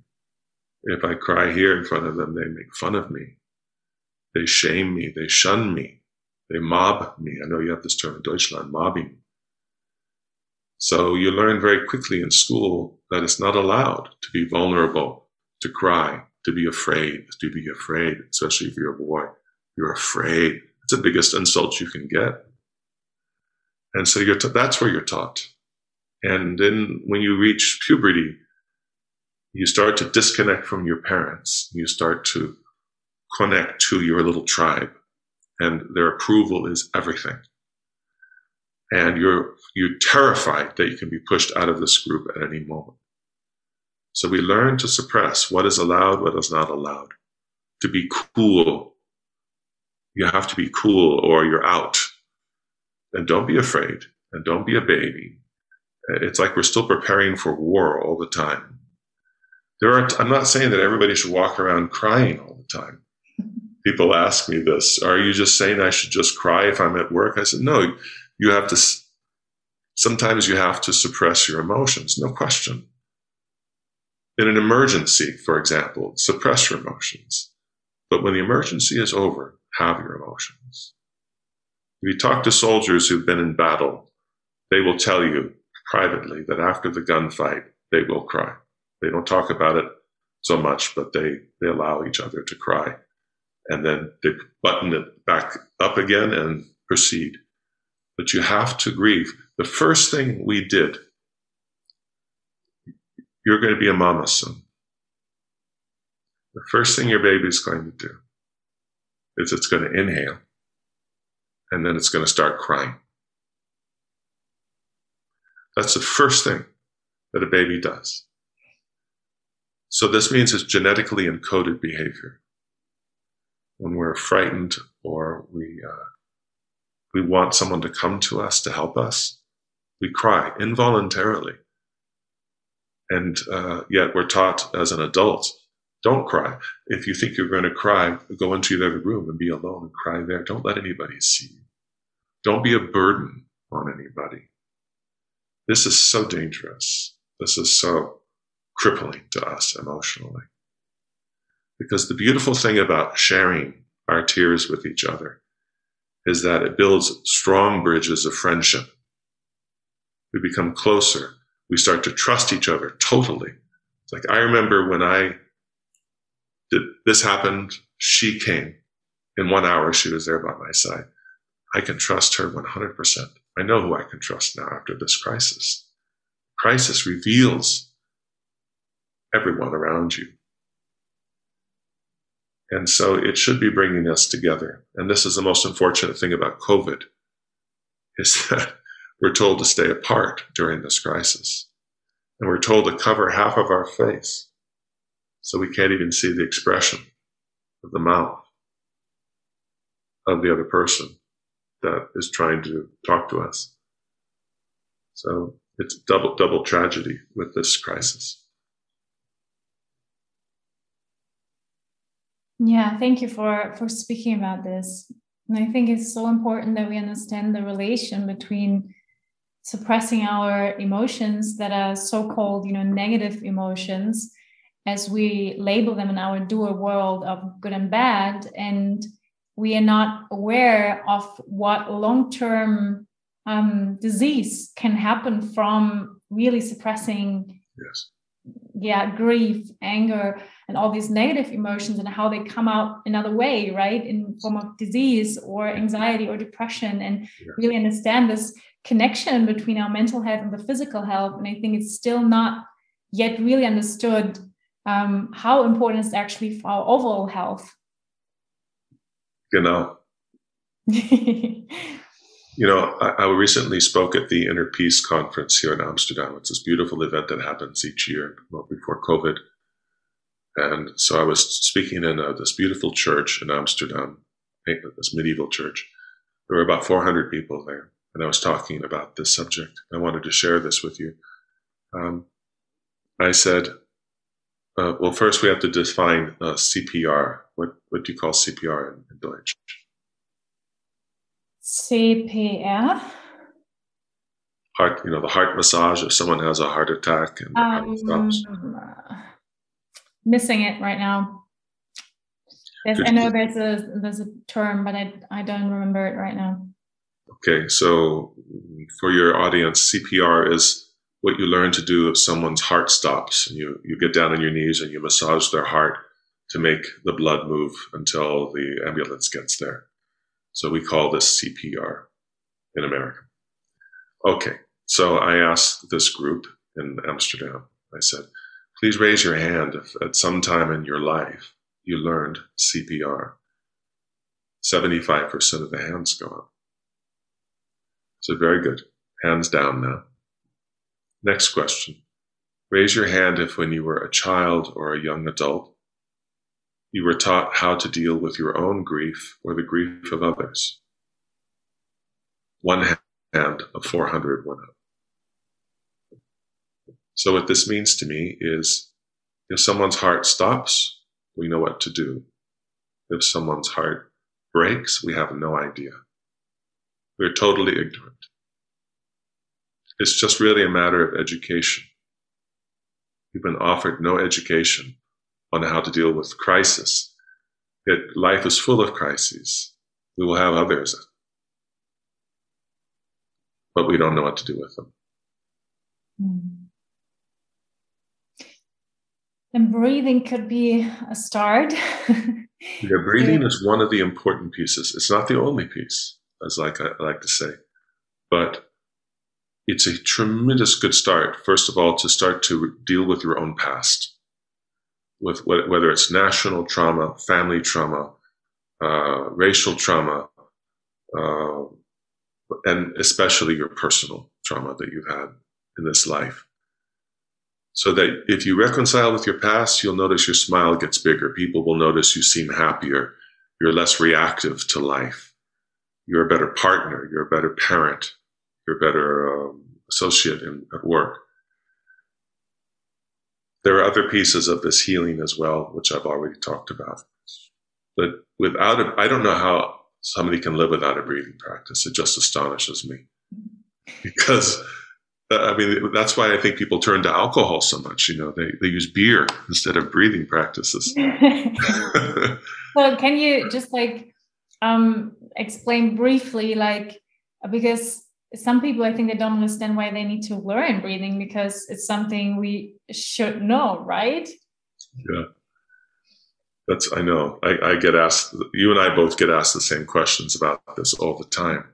If I cry here in front of them, they make fun of me. They shame me. They shun me. They mob me. I know you have this term in Deutschland, mobbing. So you learn very quickly in school that it's not allowed to be vulnerable, to cry, to be afraid, to be afraid, especially if you're a boy. You're afraid. It's the biggest insult you can get. And so you're t- that's where you're taught. And then when you reach puberty, you start to disconnect from your parents. You start to connect to your little tribe, and their approval is everything. And you're you're terrified that you can be pushed out of this group at any moment. So we learn to suppress what is allowed, what is not allowed. To be cool, you have to be cool, or you're out and don't be afraid and don't be a baby. It's like we're still preparing for war all the time. There are, I'm not saying that everybody should walk around crying all the time. People ask me this Are you just saying I should just cry if I'm at work? I said, No, you have to, sometimes you have to suppress your emotions, no question. In an emergency, for example, suppress your emotions. But when the emergency is over, have your emotions. If you talk to soldiers who've been in battle, they will tell you privately that after the gunfight, they will cry. They don't talk about it so much, but they, they allow each other to cry. And then they button it back up again and proceed. But you have to grieve. The first thing we did, you're going to be a mama soon. The first thing your baby is going to do is it's going to inhale and then it's going to start crying. That's the first thing that a baby does. So this means it's genetically encoded behavior. When we're frightened or we uh, we want someone to come to us to help us, we cry involuntarily. And uh, yet we're taught as an adult don't cry. If you think you're going to cry, go into your other room and be alone and cry there. Don't let anybody see you. Don't be a burden on anybody. This is so dangerous. This is so crippling to us emotionally. Because the beautiful thing about sharing our tears with each other is that it builds strong bridges of friendship. We become closer. We start to trust each other totally. It's like I remember when I did this happened, she came. In one hour, she was there by my side. I can trust her 100%. I know who I can trust now after this crisis. Crisis reveals everyone around you. And so it should be bringing us together. And this is the most unfortunate thing about COVID is that we're told to stay apart during this crisis. And we're told to cover half of our face so we can't even see the expression of the mouth of the other person that is trying to talk to us. So it's double double tragedy with this crisis. Yeah, thank you for for speaking about this. And I think it's so important that we understand the relation between suppressing our emotions that are so-called, you know, negative emotions as we label them in our dual world of good and bad and we are not aware of what long-term um, disease can happen from really suppressing yes. yeah grief anger and all these negative emotions and how they come out another way right in form of disease or anxiety or depression and yeah. really understand this connection between our mental health and the physical health and i think it's still not yet really understood um, how important it's actually for our overall health genau You know, I, I, recently spoke at the Inner Peace Conference here in Amsterdam. It's this beautiful event that happens each year, well, before COVID. And so I was speaking in a, this beautiful church in Amsterdam, this medieval church. There were about 400 people there, and I was talking about this subject. I wanted to share this with you. Um, I said, uh, well, first we have to define uh, CPR. What, what do you call CPR in, in Deutsch? CPR. Heart, you know, the heart massage. If someone has a heart attack and um, missing it right now. There's, I know there's a there's a term, but I I don't remember it right now. Okay, so for your audience, CPR is what you learn to do if someone's heart stops, and you you get down on your knees and you massage their heart to make the blood move until the ambulance gets there. So we call this CPR in America. Okay, so I asked this group in Amsterdam, I said, please raise your hand if at some time in your life you learned CPR. 75% of the hands go up. So very good. Hands down now. Next question. Raise your hand if when you were a child or a young adult, you were taught how to deal with your own grief or the grief of others. One hand of 400 went up. So what this means to me is if someone's heart stops, we know what to do. If someone's heart breaks, we have no idea. We're totally ignorant. It's just really a matter of education. We've been offered no education on how to deal with crisis. Yet life is full of crises. We will have others, but we don't know what to do with them. Hmm. And breathing could be a start. yeah, breathing is one of the important pieces. It's not the only piece, as like I like to say, but it's a tremendous good start. First of all, to start to deal with your own past with whether it's national trauma, family trauma, uh, racial trauma, uh, and especially your personal trauma that you've had in this life. So that if you reconcile with your past, you'll notice your smile gets bigger. People will notice you seem happier. You're less reactive to life. You're a better partner. You're a better parent. You're a better um, associate in, at work. There are other pieces of this healing as well, which I've already talked about. But without it, I don't know how somebody can live without a breathing practice. It just astonishes me because I mean, that's why I think people turn to alcohol so much. You know, they, they use beer instead of breathing practices. well, can you just like um, explain briefly, like, because some people i think they don't understand why they need to learn breathing because it's something we should know right yeah that's i know I, I, get asked you and i both get asked the same questions about this all the time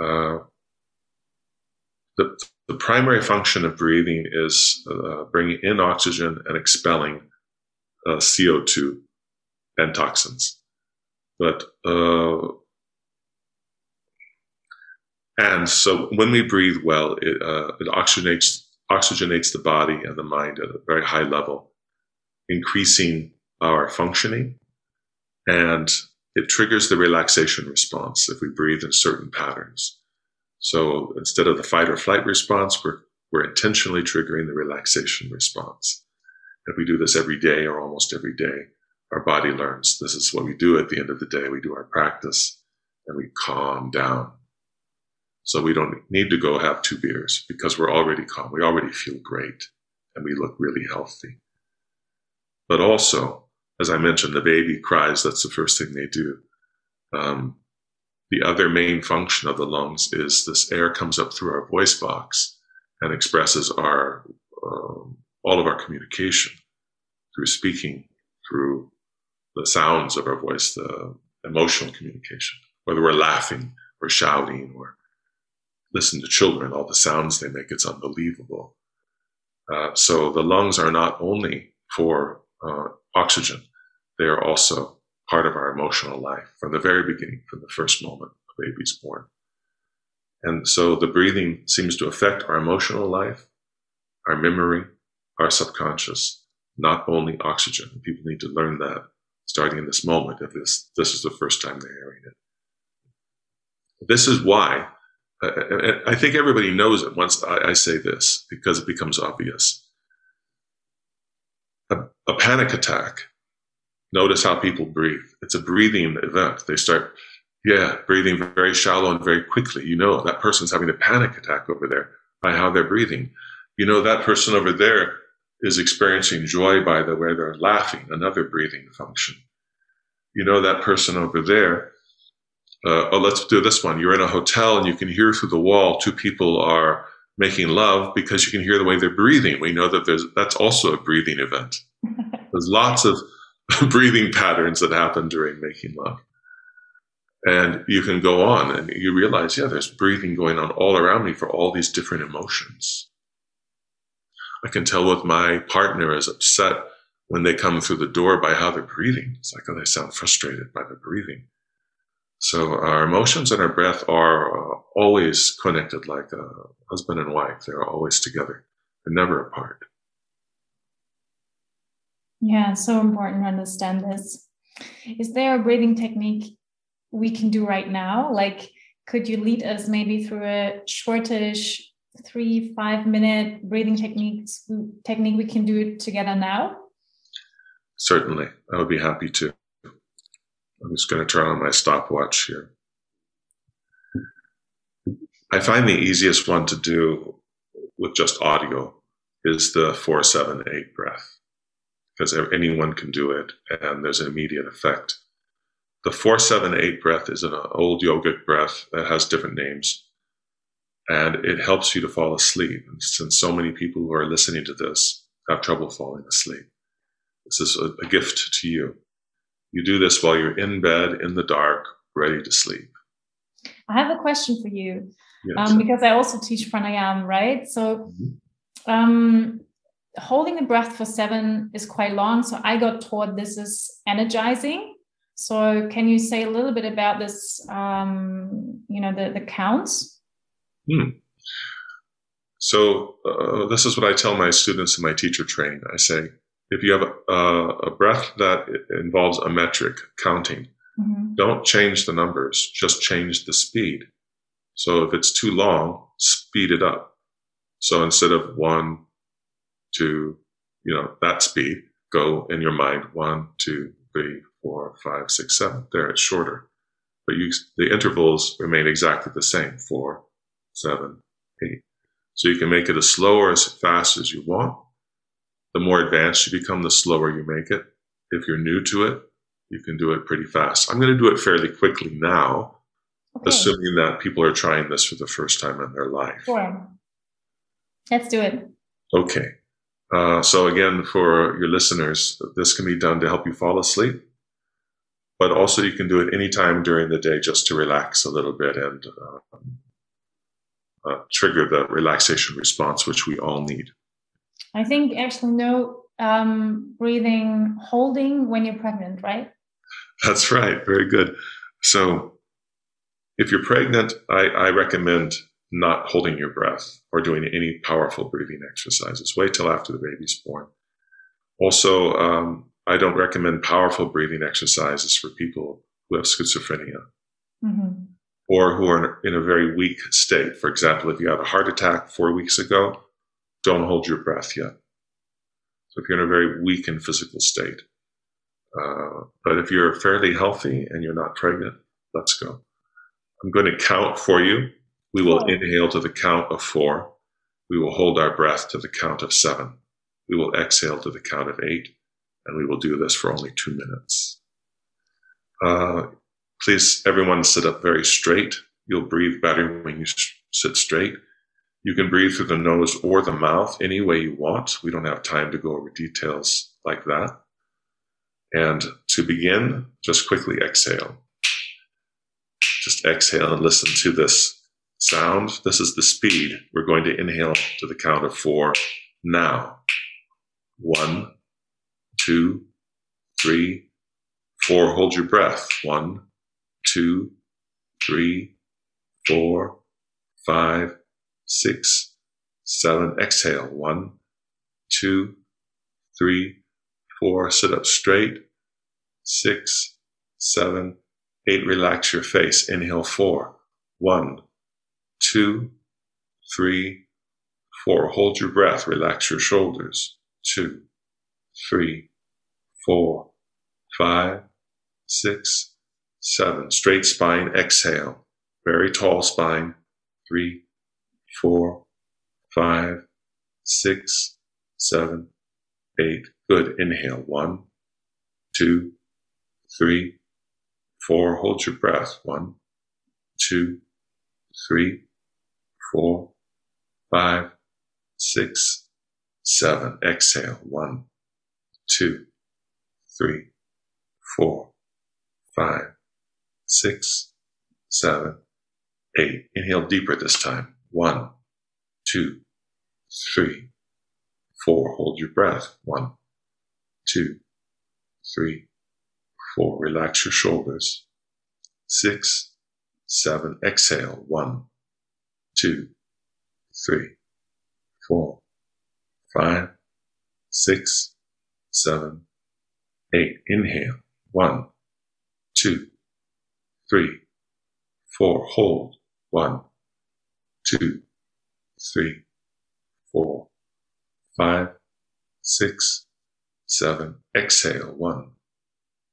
uh, the, the primary function of breathing is uh, bringing in oxygen and expelling uh, co2 and toxins but uh, and so when we breathe well, it, uh, it oxygenates, oxygenates the body and the mind at a very high level, increasing our functioning. And it triggers the relaxation response if we breathe in certain patterns. So instead of the fight or flight response, we're, we're intentionally triggering the relaxation response. If we do this every day or almost every day, our body learns this is what we do at the end of the day. We do our practice and we calm down. So we don't need to go have two beers because we're already calm. We already feel great and we look really healthy. But also, as I mentioned, the baby cries. That's the first thing they do. Um, the other main function of the lungs is this air comes up through our voice box and expresses our um, all of our communication through speaking, through the sounds of our voice, the emotional communication, whether we're laughing or shouting or listen to children, all the sounds they make, it's unbelievable. Uh, so the lungs are not only for uh, oxygen, they are also part of our emotional life from the very beginning, from the first moment a baby's born. And so the breathing seems to affect our emotional life, our memory, our subconscious, not only oxygen. People need to learn that starting in this moment if this, this is the first time they're hearing it. This is why uh, uh, uh, I think everybody knows it once I, say this because it becomes obvious. A, a panic attack Notice how people breathe. It's a breathing event. They start, yeah, breathing very shallow and very quickly. You know, that person's having a panic attack over there by how they're breathing. You know, that person over there is experiencing joy by the way they're laughing, another breathing function. You know, that person over there, uh, oh, let's do this one. You're in a hotel and you can hear through the wall two people are making love because you can hear the way they're breathing. We know that there's, that's also a breathing event. There's lots of breathing patterns that happen during making love. And you can go on and you realize, yeah, there's breathing going on all around me for all these different emotions. I can tell what my partner is upset when they come through the door by how they're breathing. It's like, oh, they sound frustrated by the breathing. So our emotions and our breath are uh, always connected like a husband and wife. They're always together. They're never apart. Yeah, so important to understand this. Is there a breathing technique we can do right now? Like, could you lead us maybe through a shortish three, five minute breathing techniques technique we can do together now? Certainly. I would be happy to. I'm just going to turn on my stopwatch here. I find the easiest one to do with just audio is the 478 breath because anyone can do it and there's an immediate effect. The 478 breath is an old yogic breath that has different names and it helps you to fall asleep. And since so many people who are listening to this have trouble falling asleep, this is a, a gift to you. You do this while you're in bed in the dark, ready to sleep. I have a question for you yes. um, because I also teach pranayama, right? So, mm-hmm. um, holding the breath for seven is quite long. So I got taught this is energizing. So can you say a little bit about this? Um, you know, the the counts. Hmm. So uh, this is what I tell my students in my teacher training. I say, if you have a, a breath that involves a metric counting, mm-hmm. don't change the numbers, just change the speed. So if it's too long, speed it up. So instead of one, to, you know, that speed, go in your mind one, two, three, four, five, six, seven. There, it's shorter. But you, the intervals remain exactly the same four, seven, eight. So you can make it as slow or as fast as you want. The more advanced you become, the slower you make it. If you're new to it, you can do it pretty fast. I'm going to do it fairly quickly now, okay. assuming that people are trying this for the first time in their life. Sure. Let's do it. Okay. Uh, so again, for your listeners, this can be done to help you fall asleep, but also you can do it anytime during the day just to relax a little bit and uh, uh, trigger the relaxation response, which we all need. I think actually no um, breathing holding when you're pregnant, right? That's right. Very good. So if you're pregnant, I, I recommend not holding your breath or doing any powerful breathing exercises. Wait till after the baby's born. Also, um, I don't recommend powerful breathing exercises for people who have schizophrenia mm-hmm. or who are in a very weak state. For example, if you had a heart attack four weeks ago, don't hold your breath yet. So if you're in a very weak and physical state, Uh, but if you're fairly healthy and you're not pregnant, let's go. I'm going to count for you. We will inhale to the count of four. We will hold our breath to the count of seven. We will exhale to the count of eight, and we will do this for only two minutes. Uh, please, everyone, sit up very straight. You'll breathe better when you sit straight. You can breathe through the nose or the mouth any way you want. We don't have time to go over details like that. And to begin, just quickly exhale. Just exhale and listen to this sound. This is the speed. We're going to inhale to the count of four now. One, two, three, four. Hold your breath. One, two, three, four, five, six, seven. Exhale. One, two, three, four. Sit up straight. Six, seven, eight. Relax your face. Inhale. Four. One, two, three, four. Hold your breath. Relax your shoulders. Two, three, four, five, six, seven. Straight spine. Exhale. Very tall spine. Three, four, five, six, seven, eight. Good. Inhale. One, two, three, four. Hold your breath. One, two, three, four, five, six, seven. Exhale. One, two, three, four, five, six, seven, eight. Inhale deeper this time. One, two, three, four. Hold your breath. One, two, three, four. Relax your shoulders. Six, seven. Exhale. One, two, three, four, five, six, seven, eight. Inhale. One, two, three, four. Hold. One, two, three, four, five, six, seven. Exhale. One,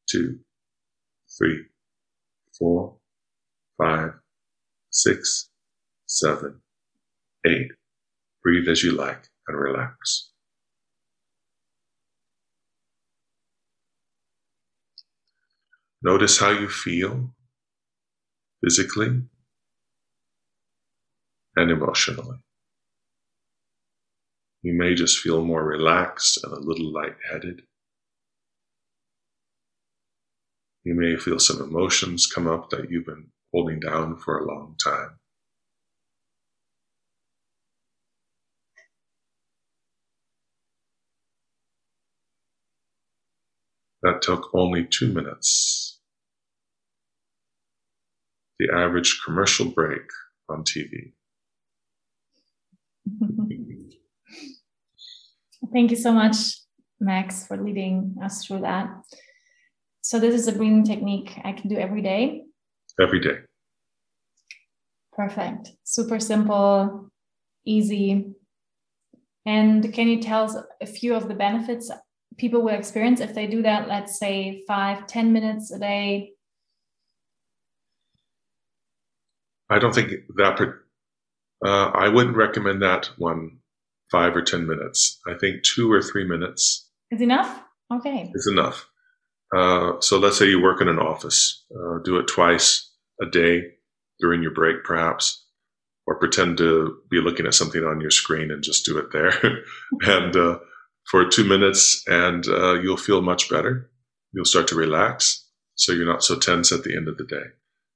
two, three, four, five, six, seven, eight. Breathe as you like and relax. Notice how you feel physically and emotionally. You may just feel more relaxed and a little lightheaded. You may feel some emotions come up that you've been holding down for a long time. That took only two minutes. The average commercial break on TV. Thank you so much, Max, for leading us through that. So, this is a breathing technique I can do every day. Every day. Perfect. Super simple, easy. And can you tell us a few of the benefits people will experience if they do that, let's say five, ten minutes a day? I don't think that uh, I wouldn't recommend that one five or 10 minutes. I think two or three minutes is enough. Okay. Is enough. Uh, so let's say you work in an office, uh, do it twice a day during your break, perhaps, or pretend to be looking at something on your screen and just do it there. and uh, for two minutes, and uh, you'll feel much better. You'll start to relax, so you're not so tense at the end of the day.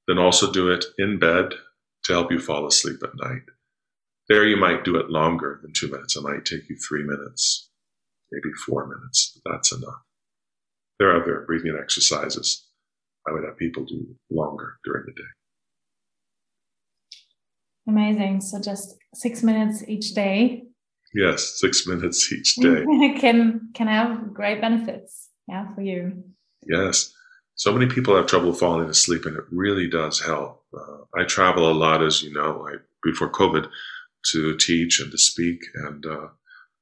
Then also do it in bed to help you fall asleep at night. There, you might do it longer than two minutes. It might take you three minutes, maybe four minutes, but that's enough. There are other breathing exercises I would have people do longer during the day. Amazing. So just six minutes each day. Yes, six minutes each day. can can have great benefits. Yeah, for you. Yes. So many people have trouble falling asleep, and it really does help. Uh, I travel a lot, as you know. I, before COVID, to teach and to speak, and uh,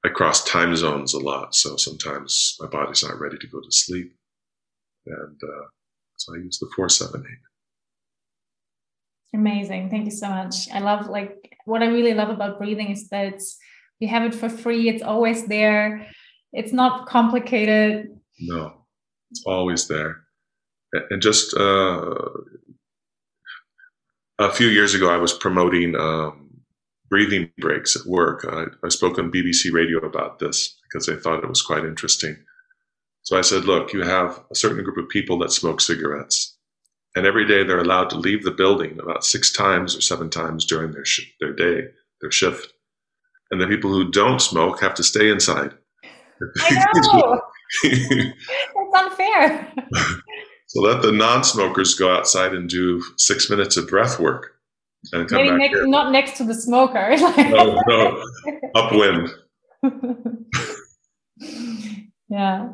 I cross time zones a lot. So sometimes my body's not ready to go to sleep. And uh, so I use the 478. Amazing. Thank you so much. I love like what I really love about breathing is that it's, you have it for free. It's always there. It's not complicated. No, it's always there. And just uh, a few years ago, I was promoting um, breathing breaks at work. I, I spoke on BBC Radio about this because I thought it was quite interesting. So I said, look, you have a certain group of people that smoke cigarettes. And every day they're allowed to leave the building about six times or seven times during their, sh- their day, their shift. And the people who don't smoke have to stay inside. I know. It's unfair. so let the non-smokers go outside and do six minutes of breath work and come Maybe back ne- not next to the smoker. no, no, upwind. yeah.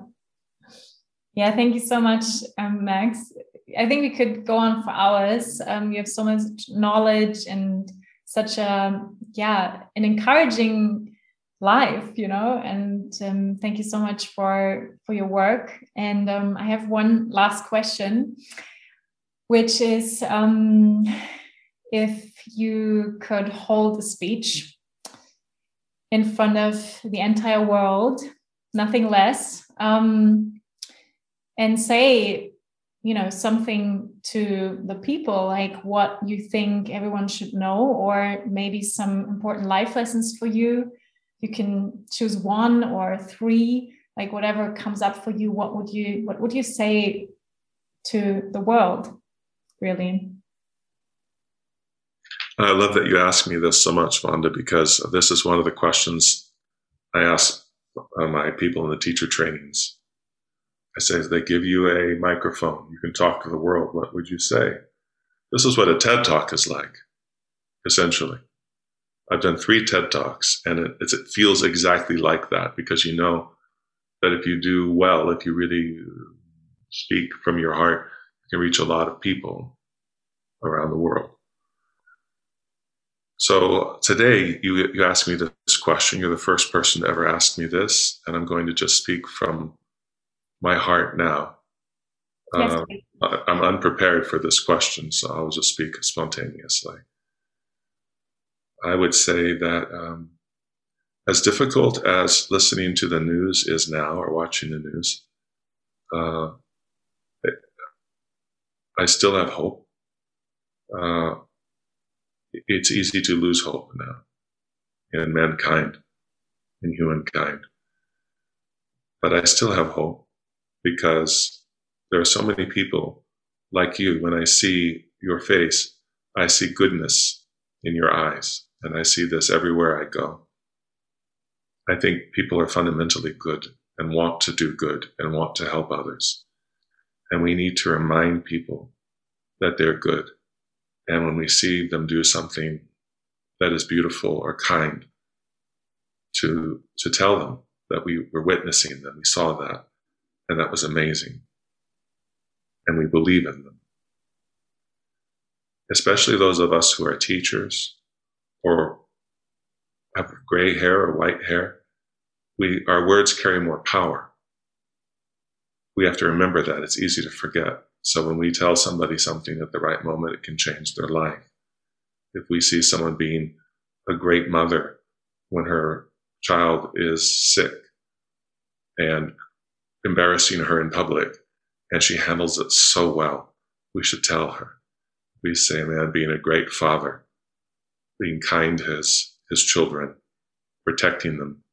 Yeah, thank you so much, um, Max. I think we could go on for hours. Um, you have so much knowledge and such a, yeah, an encouraging life, you know, and um, thank you so much for, for your work. And um, I have one last question, which is um, if you could hold a speech in front of the entire world, nothing less, um, and say, you know, something to the people, like what you think everyone should know, or maybe some important life lessons for you. You can choose one or three, like whatever comes up for you. What would you What would you say to the world, really? I love that you asked me this so much, Wanda, because this is one of the questions I ask uh, my people in the teacher trainings. I say, they give you a microphone, you can talk to the world. What would you say? This is what a TED talk is like, essentially. I've done three TED talks, and it, it feels exactly like that because you know that if you do well, if you really speak from your heart, you can reach a lot of people around the world. So today you, you asked me this question. You're the first person to ever ask me this, and I'm going to just speak from my heart now. Yes, um, I'm unprepared for this question, so I'll just speak spontaneously. I would say that um, as difficult as listening to the news is now or watching the news, uh, I still have hope. Uh, it's easy to lose hope now in mankind, in humankind. But I still have hope because there are so many people like you. When I see your face, I see goodness in your eyes, and I see this everywhere I go. I think people are fundamentally good and want to do good and want to help others. And we need to remind people that they're good and when we see them do something that is beautiful or kind, to, to tell them that we were witnessing them, we saw that, and that was amazing. And we believe in them. Especially those of us who are teachers or have gray hair or white hair, we, our words carry more power. We have to remember that. It's easy to forget. So when we tell somebody something at the right moment, it can change their life. If we see someone being a great mother when her child is sick and embarrassing her in public, and she handles it so well, we should tell her. We say, man, being a great father, being kind to his, his children, protecting them,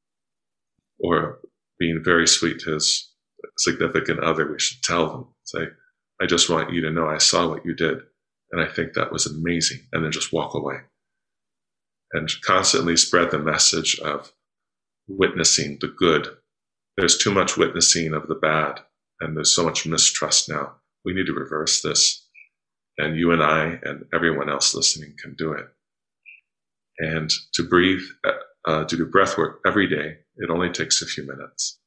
or being very sweet to his significant other, we should tell them, say, I just want you to know I saw what you did and I think that was amazing. And then just walk away and constantly spread the message of witnessing the good. There's too much witnessing of the bad and there's so much mistrust now. We need to reverse this. And you and I and everyone else listening can do it. And to breathe, uh, to do breath work every day, it only takes a few minutes.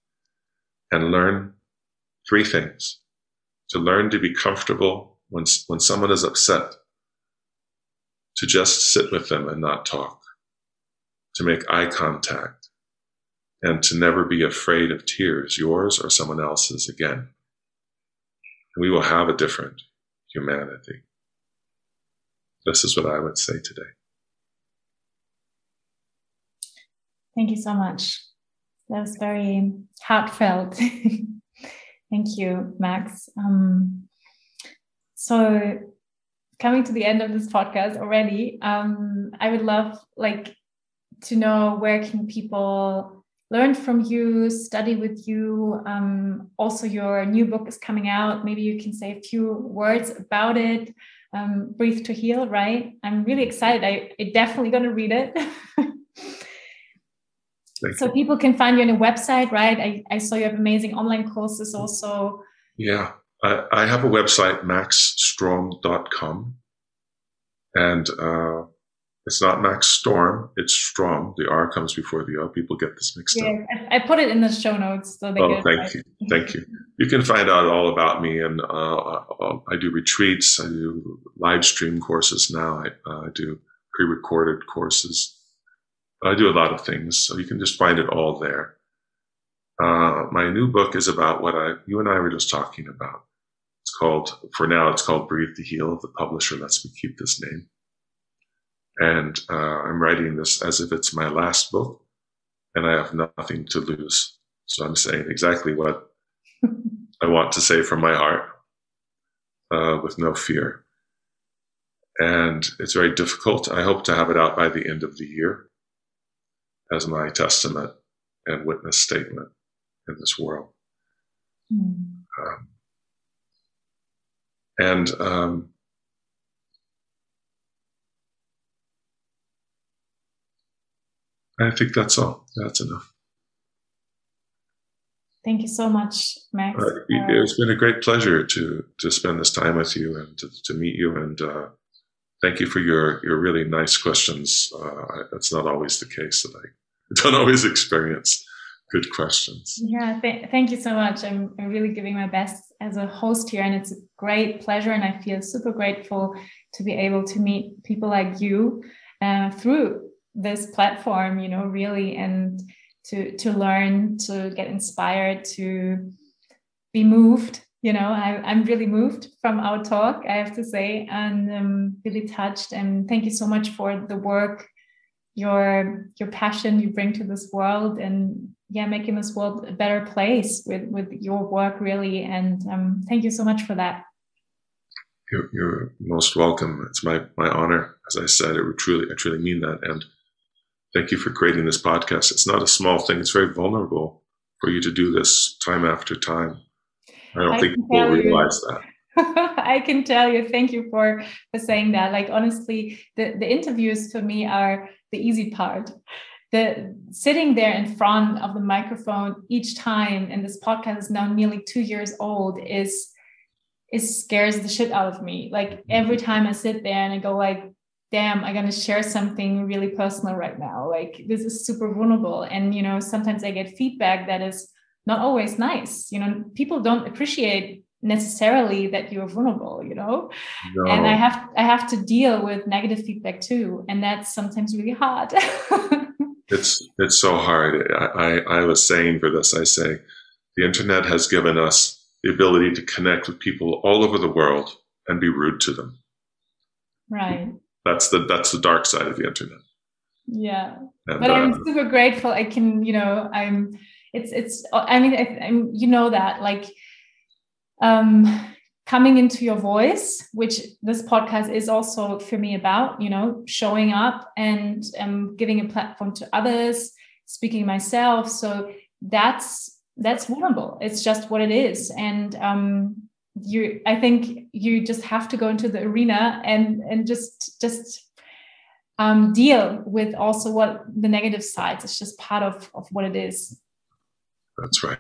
And learn three things to learn to be comfortable when, when someone is upset, to just sit with them and not talk, to make eye contact, and to never be afraid of tears, yours or someone else's again. we will have a different humanity. This is what I would say today. Thank you so much. That was very heartfelt. Thank you, Max. Um, so, coming to the end of this podcast already, um, I would love like to know where can people learn from you, study with you. Um, also, your new book is coming out. Maybe you can say a few words about it. Um, Breathe to Heal, right? I'm really excited. I, I definitely going to read it. so people can find you on a website, right? I, I saw you have amazing online courses also. Yeah, I, I have a website, maxstrom.com. And uh, it's not Max Storm, it's Strom. The R comes before the O. People get this mixed yeah, up. I, I put it in the show notes. So they oh, thank you. Thank you. You can find out all about me. And uh, I do retreats, I do live stream courses now, I uh, do pre recorded courses. I do a lot of things, so you can just find it all there. Uh, my new book is about what I, you and I were just talking about. It's called, for now, it's called Breathe to Heal. The publisher lets me keep this name. And uh, I'm writing this as if it's my last book, and I have nothing to lose. So I'm saying exactly what I want to say from my heart uh, with no fear. And it's very difficult. I hope to have it out by the end of the year as my testament and witness statement in this world. Mm. Um, and um, I think that's all. That's enough. Thank you so much, Max. Uh, it's been a great pleasure to to spend this time with you and to, to meet you. And uh, thank you for your your really nice questions. Uh, that's not always the case that I don't always experience good questions. Yeah, th- thank you so much. I'm, I'm really giving my best as a host here, and it's a great pleasure. And I feel super grateful to be able to meet people like you uh, through this platform. You know, really, and to to learn, to get inspired, to be moved. You know, I, I'm really moved from our talk, I have to say, and I'm really touched. And thank you so much for the work your your passion you bring to this world and yeah making this world a better place with with your work really and um, thank you so much for that you're, you're most welcome it's my my honor as i said it would truly i truly mean that and thank you for creating this podcast it's not a small thing it's very vulnerable for you to do this time after time i don't I think people realize that I can tell you. Thank you for for saying that. Like honestly, the the interviews for me are the easy part. The sitting there in front of the microphone each time, and this podcast is now nearly two years old, is it scares the shit out of me. Like every mm-hmm. time I sit there and I go like, damn, I'm gonna share something really personal right now. Like this is super vulnerable. And you know, sometimes I get feedback that is not always nice. You know, people don't appreciate necessarily that you're vulnerable you know no. and i have i have to deal with negative feedback too and that's sometimes really hard it's it's so hard I, I was saying for this i say the internet has given us the ability to connect with people all over the world and be rude to them right that's the that's the dark side of the internet yeah and, but i'm uh, super grateful i can you know i'm it's it's i mean I, I'm, you know that like um, coming into your voice, which this podcast is also for me about, you know, showing up and um, giving a platform to others, speaking myself. So that's that's vulnerable. It's just what it is, and um, you. I think you just have to go into the arena and and just just um, deal with also what the negative sides. It's just part of of what it is. That's right.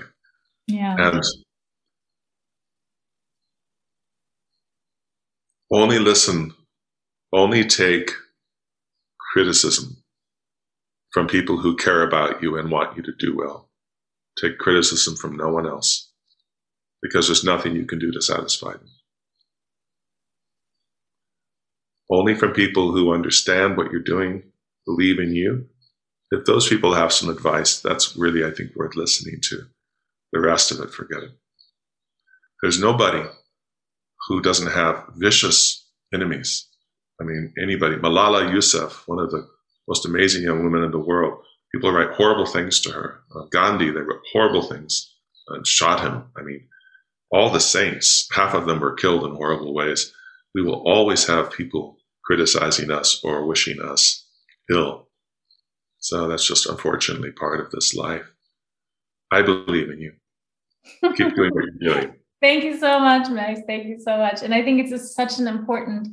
Yeah. And Only listen, only take criticism from people who care about you and want you to do well. Take criticism from no one else because there's nothing you can do to satisfy them. Only from people who understand what you're doing, believe in you. If those people have some advice, that's really, I think, worth listening to. The rest of it, forget it. There's nobody who doesn't have vicious enemies. I mean, anybody. Malala Yousaf, one of the most amazing young women in the world. People write horrible things to her. Uh, Gandhi, they wrote horrible things and shot him. I mean, all the saints, half of them were killed in horrible ways. We will always have people criticizing us or wishing us ill. So that's just unfortunately part of this life. I believe in you. Keep doing what you're doing. Thank you so much, Max. Thank you so much. And I think it's such an important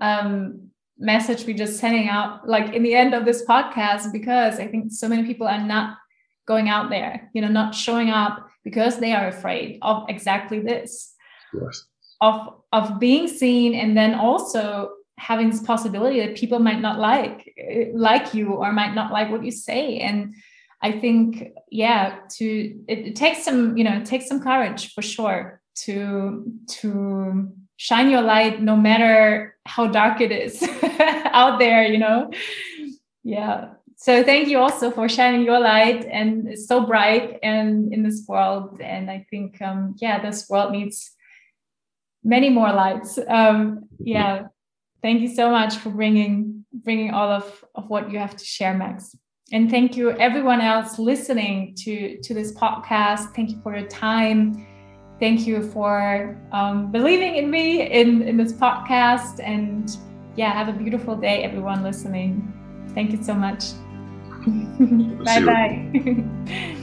um, message we're just sending out, like in the end of this podcast, because I think so many people are not going out there, you know, not showing up because they are afraid of exactly this. Yes. Of of being seen and then also having this possibility that people might not like like you or might not like what you say and i think yeah to it, it takes some you know it takes some courage for sure to to shine your light no matter how dark it is out there you know yeah so thank you also for shining your light and it's so bright and in this world and i think um yeah this world needs many more lights. Um yeah thank you so much for bringing bringing all of of what you have to share max. And thank you everyone else listening to to this podcast. Thank you for your time. Thank you for um, believing in me in in this podcast. And yeah have a beautiful day everyone listening. Thank you so much 拜拜。